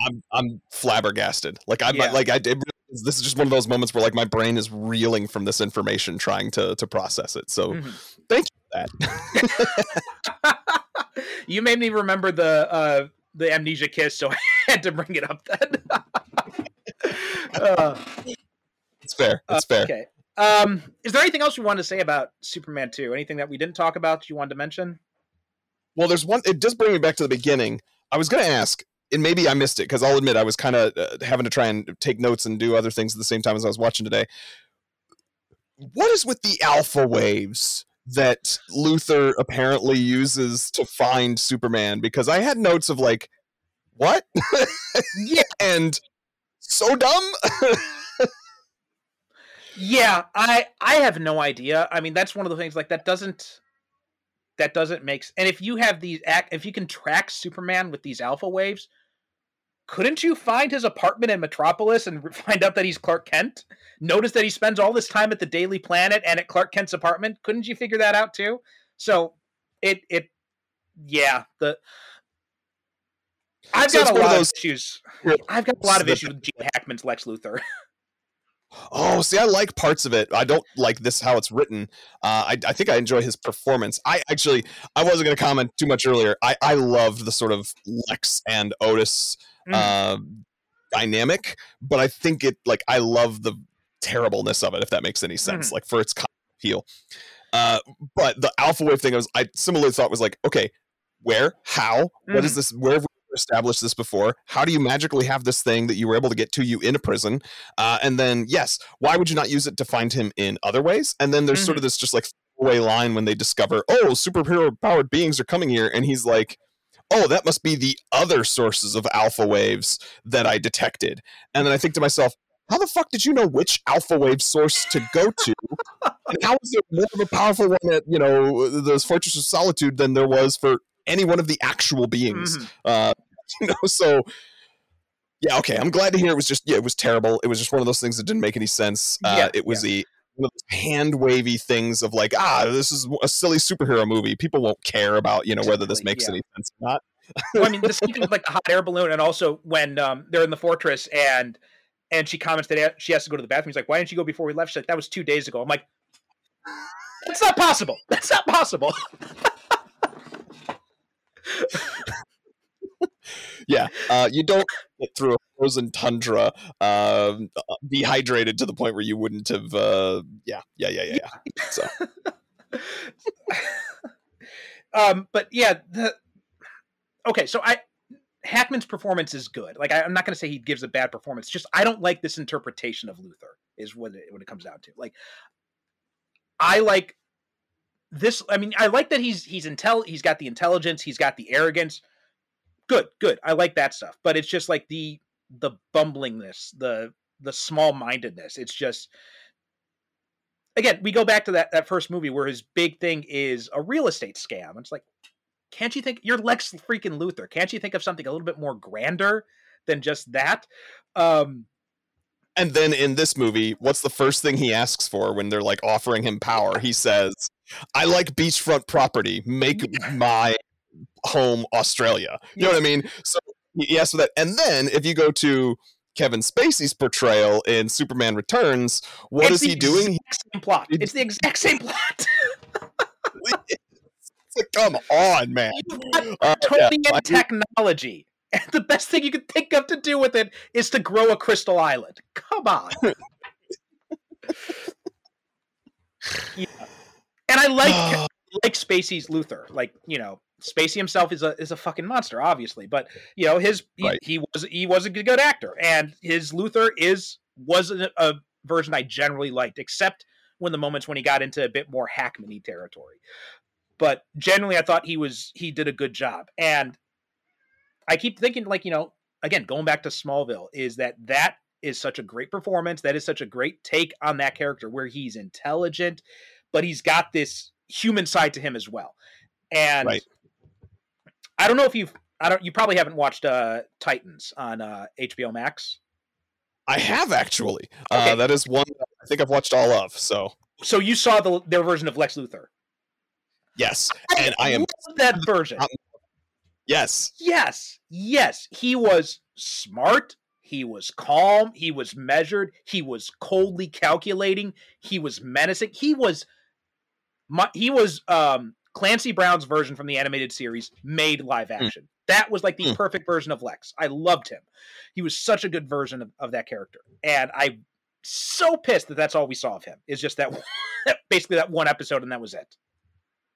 I'm I'm flabbergasted. Like I'm yeah. like I did. This is just one of those moments where like my brain is reeling from this information, trying to to process it. So, mm-hmm. thank you for that. you made me remember the uh the amnesia kiss, so I had to bring it up then. uh, it's fair. It's uh, fair. Okay. Um, is there anything else you wanted to say about Superman 2? Anything that we didn't talk about you wanted to mention? Well, there's one. It does bring me back to the beginning. I was going to ask, and maybe I missed it because I'll admit I was kind of uh, having to try and take notes and do other things at the same time as I was watching today. What is with the alpha waves that Luthor apparently uses to find Superman? Because I had notes of like, what? yeah, and so dumb. yeah, I I have no idea. I mean, that's one of the things like that doesn't that doesn't make and if you have these act if you can track superman with these alpha waves couldn't you find his apartment in metropolis and find out that he's clark kent notice that he spends all this time at the daily planet and at clark kent's apartment couldn't you figure that out too so it it yeah the I've so got a lot of, those, issues. I've got a lot of issues with Gene Hackman's Lex Luthor. Oh, see, I like parts of it. I don't like this how it's written. Uh, I, I think I enjoy his performance. I actually, I wasn't going to comment too much earlier. I, I loved the sort of Lex and Otis mm. uh, dynamic, but I think it like I love the terribleness of it. If that makes any sense, mm. like for its kind of appeal. Uh, but the alpha wave thing, I was I similarly thought was like, okay, where, how, mm. what is mm. this? Where have we established this before. How do you magically have this thing that you were able to get to you in a prison? Uh, and then, yes, why would you not use it to find him in other ways? And then there's mm-hmm. sort of mm-hmm. this just like way line when they discover, oh, superhero powered beings are coming here, and he's like, oh, that must be the other sources of alpha waves that I detected. And then I think to myself, how the fuck did you know which alpha wave source to go to? and how is there more of a powerful one at, you know, those Fortress of Solitude than there was for any one of the actual beings? Mm-hmm. Uh, you know, so yeah, okay. I'm glad to hear it was just yeah, it was terrible. It was just one of those things that didn't make any sense. Uh, yeah, it was yeah. the one of those hand wavy things of like, ah, this is a silly superhero movie. People won't care about you know whether this makes yeah. any sense or not. well, I mean, the same thing with like the hot air balloon, and also when um, they're in the fortress and and she comments that she has to go to the bathroom. He's like, "Why didn't you go before we left?" She's like, "That was two days ago." I'm like, "That's not possible. That's not possible." yeah, uh, you don't get through a frozen tundra uh, dehydrated to the point where you wouldn't have. Uh, yeah, yeah, yeah, yeah, yeah. So. um, but yeah, the okay. So I Hackman's performance is good. Like I, am not going to say he gives a bad performance. Just I don't like this interpretation of Luthor. Is what it, what it comes down to. Like I like this. I mean, I like that he's he's intel. He's got the intelligence. He's got the arrogance. Good, good. I like that stuff. But it's just like the the bumblingness, the the small mindedness. It's just again, we go back to that that first movie where his big thing is a real estate scam. It's like, can't you think you're Lex freaking Luthor? Can't you think of something a little bit more grander than just that? Um, and then in this movie, what's the first thing he asks for when they're like offering him power? He says, "I like beachfront property. Make my home Australia." You know what I mean? So he asks for that, and then if you go to Kevin Spacey's portrayal in Superman Returns, what it's is he doing? Same plot. It's the exact same plot. Come on, man. Uh, totally yeah, technology. And the best thing you can think of to do with it is to grow a crystal island. Come on. yeah. And I like like Spacey's Luthor. Like, you know, Spacey himself is a is a fucking monster, obviously, but you know his right. he, he, was he was a good actor, and his Luthor is was a, a, version I generally liked, except when the moments when he got into a bit more Hackmany territory. But generally, I thought he was he did a good job, and I keep thinking like you know again going back to Smallville is that that is such a great performance, that is such a great take on that character where he's intelligent, but he's got this human side to him as well, and. Right I don't know if you've I don't you probably haven't watched uh Titans on uh HBO Max. I have actually. Uh, okay. Uh, that is one I think I've watched all of. So So you saw the their version of Lex Luthor. Yes. And I, I am that version. yes. Yes. Yes. He was smart. He was calm. He was measured. He was coldly calculating. He was menacing. He was he was um Clancy Brown's version from the animated series made live hmm. action. Mm. That was like the mm. perfect version of Lex. I loved him. He was such a good version of, of that character. And I'm so pissed that that's all we saw of him. Is just that basically that one episode and that was it.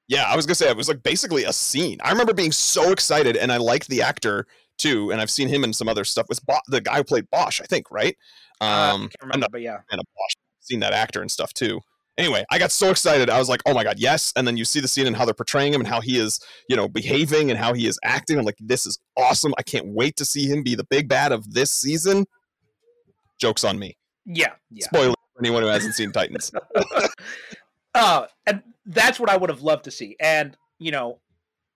Yeah, I was gonna say it was like basically a scene. I remember being so excited, and I liked the actor too, and I've seen him in some other stuff. Was Bo- the guy who played Bosch, I think, right? Um, uh, I um, can't remember, but yeah, and Bosch. Seen that actor and stuff too anyway, I got so excited. I was like, oh my God, yes. And then you see the scene and how they're portraying him and how he is, you know, behaving and how he is acting. I'm like, this is awesome. I can't wait to see him be the big bad of this season. Joke's on me. Yeah. yeah. Spoiler for anyone who hasn't seen Titans. uh, and that's what I would have loved to see. And, you know,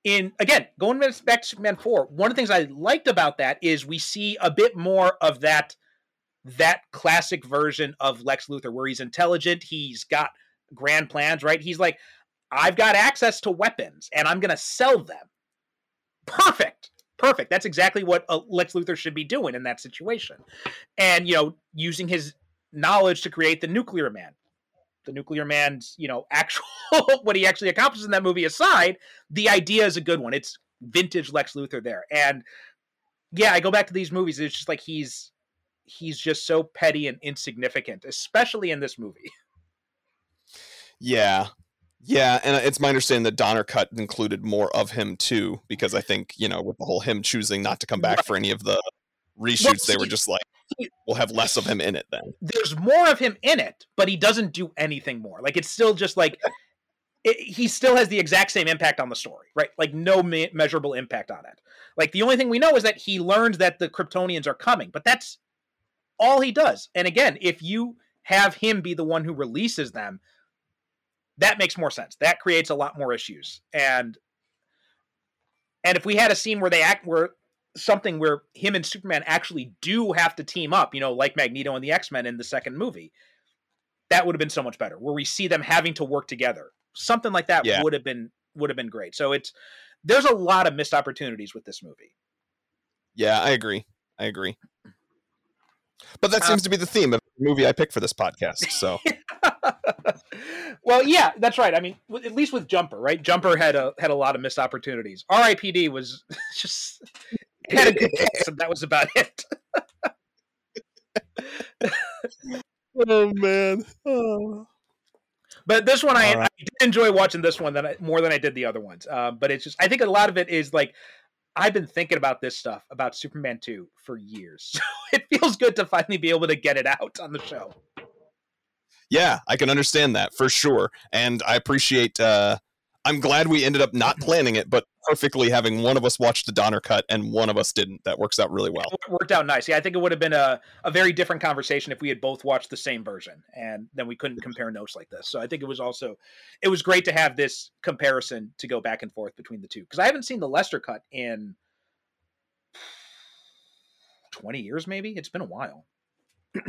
in again, going back to Superman 4, one of the things I liked about that is we see a bit more of that that classic version of Lex Luthor where he's intelligent, he's got grand plans, right? He's like, I've got access to weapons and I'm going to sell them. Perfect. Perfect. That's exactly what uh, Lex Luthor should be doing in that situation. And, you know, using his knowledge to create the nuclear man. The nuclear man's, you know, actual, what he actually accomplishes in that movie aside, the idea is a good one. It's vintage Lex Luthor there. And yeah, I go back to these movies. It's just like he's he's just so petty and insignificant, especially in this movie. Yeah. Yeah, and uh, it's my understanding that Donner cut included more of him too, because I think you know with the whole him choosing not to come back right. for any of the reshoots, well, they were just like, we'll have less of him in it then. There's more of him in it, but he doesn't do anything more. Like it's still just like it, he still has the exact same impact on the story, right? Like no me- measurable impact on it. Like the only thing we know is that he learns that the Kryptonians are coming, but that's all he does. And again, if you have him be the one who releases them, that makes more sense. That creates a lot more issues. And and if we had a scene where they act where something where him and Superman actually do have to team up, you know, like Magneto and the X-Men in the second movie, that would have been so much better. Where we see them having to work together. Something like that yeah. would have been would have been great. So it's there's a lot of missed opportunities with this movie. Yeah, I agree. I agree. But that Uh, seems to be the theme of the movie I picked for this podcast. So well, yeah, that's right. I mean, at least with Jumper, right? Jumper had a had a lot of missed opportunities. R.I.P.D. was just had a good cast, and that was about it. Oh man. Oh. But this one, I, right. I did enjoy watching this one than I, more than I did the other ones. Uh, but it's just, I think a lot of it is like, I've been thinking about this stuff about Superman 2 for years. So it feels good to finally be able to get it out on the show. Yeah, I can understand that for sure. And I appreciate uh I'm glad we ended up not planning it, but perfectly having one of us watch the Donner cut and one of us didn't. That works out really well. It worked out nice. Yeah, I think it would have been a, a very different conversation if we had both watched the same version and then we couldn't compare notes like this. So I think it was also, it was great to have this comparison to go back and forth between the two. Because I haven't seen the Lester cut in 20 years, maybe. It's been a while.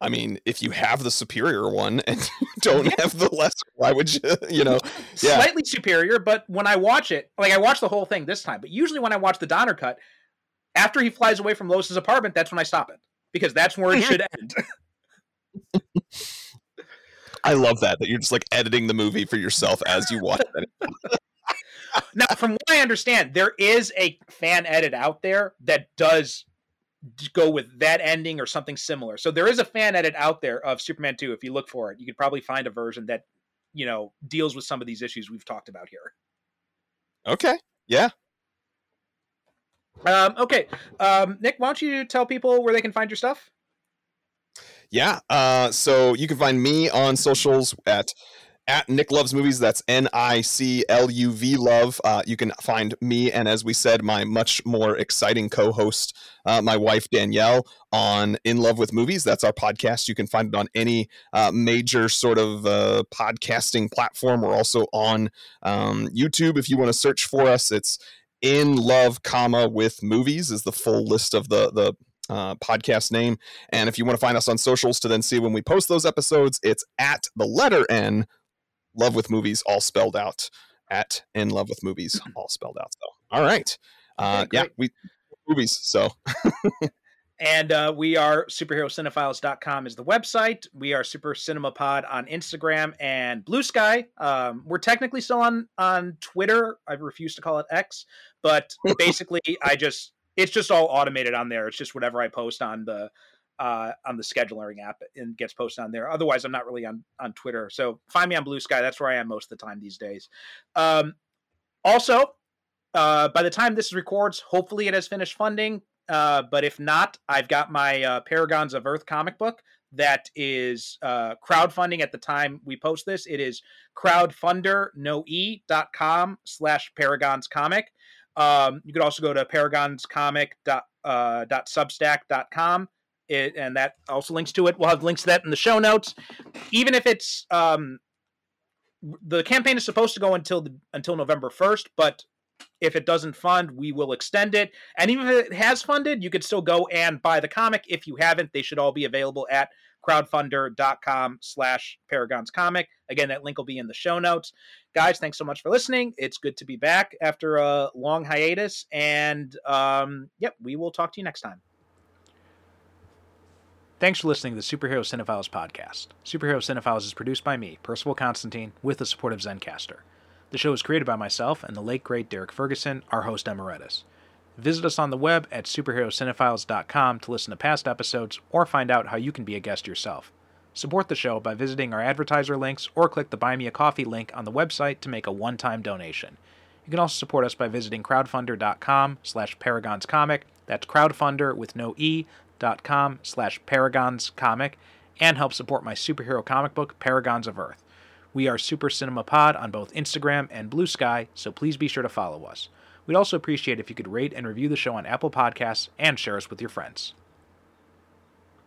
I mean, if you have the superior one and you don't have the lesser, why would you, you know? Yeah. slightly superior, but when I watch it, like I watch the whole thing this time, but usually when I watch the Donner cut, after he flies away from Lois's apartment, that's when I stop it because that's where it should end. I love that that you're just like editing the movie for yourself as you watch it. now, from what I understand, there is a fan edit out there that does go with that ending or something similar. So there is a fan edit out there of Superman 2. If you look for it, you could probably find a version that, you know, deals with some of these issues we've talked about here. Okay. Yeah. Um, okay. Um, Nic, why don't you tell people where they can find your stuff? Yeah. Uh, so you can find me on socials at at Nic Loves Movies. That's N I C L U V Love. Uh, you can find me and, as we said, my much more exciting co-host, uh, my wife Danielle, on In Love with Movies. That's our podcast. You can find it on any uh, major sort of uh, podcasting platform. We're also on um, YouTube. If you want to search for us, it's In Love, comma with Movies is the full list of the the uh, podcast name. And if you want to find us on socials to then see when we post those episodes, it's at the letter N, love with movies, all spelled out. At in love with movies, all spelled out. So, all right, uh, Okay, yeah, we movies. So, And uh, we are superherocinephiles.com is the website. We are Super Cinema Pod on Instagram and Bluesky. Um, we're technically still on on Twitter. I refuse to call it X, but basically, I just it's just all automated on there. It's just whatever I post on the uh, on the scheduling app and gets posted on there. Otherwise, I'm not really on on Twitter. So find me on Bluesky. That's where I am most of the time these days. Um, also, uh, by the time this records, hopefully it has finished funding. Uh, but if not, I've got my uh, Paragons of Earth comic book that is uh, crowdfunding at the time we post this. It is crowdfundernoe.com slash paragons comic. Um, you could also go to paragonscomic dot, uh, It, and that also links to it. We'll have links to that in the show notes. Even if it's um, the campaign is supposed to go until the, until November first, but if it doesn't fund, we will extend it. And even if it has funded, you could still go and buy the comic. If you haven't, they should all be available at crowdfundr.com slash paragons comic. Again, that link will be in the show notes. Guys, thanks so much for listening. It's good to be back after a long hiatus. And um, yep, we will talk to you next time. Thanks for listening to the Superhero Cinephiles podcast. Superhero Cinephiles is produced by me, Percival Constantine, with the support of Zencastr. The show is created by myself and the late great Derek Ferguson, our host emeritus. Visit us on the web at superherocinephiles.com to listen to past episodes or find out how you can be a guest yourself. Support the show by visiting our advertiser links or click the Buy Me a Coffee link on the website to make a one-time donation. You can also support us by visiting crowdfundr.com slash paragonscomic. That's crowdfunder with no E dot com slash paragonscomic and help support my superhero comic book, Paragons of Earth. We are Super Cinema Pod on both Instagram and Bluesky, so please be sure to follow us. We'd also appreciate if you could rate and review the show on Apple Podcasts and share us with your friends.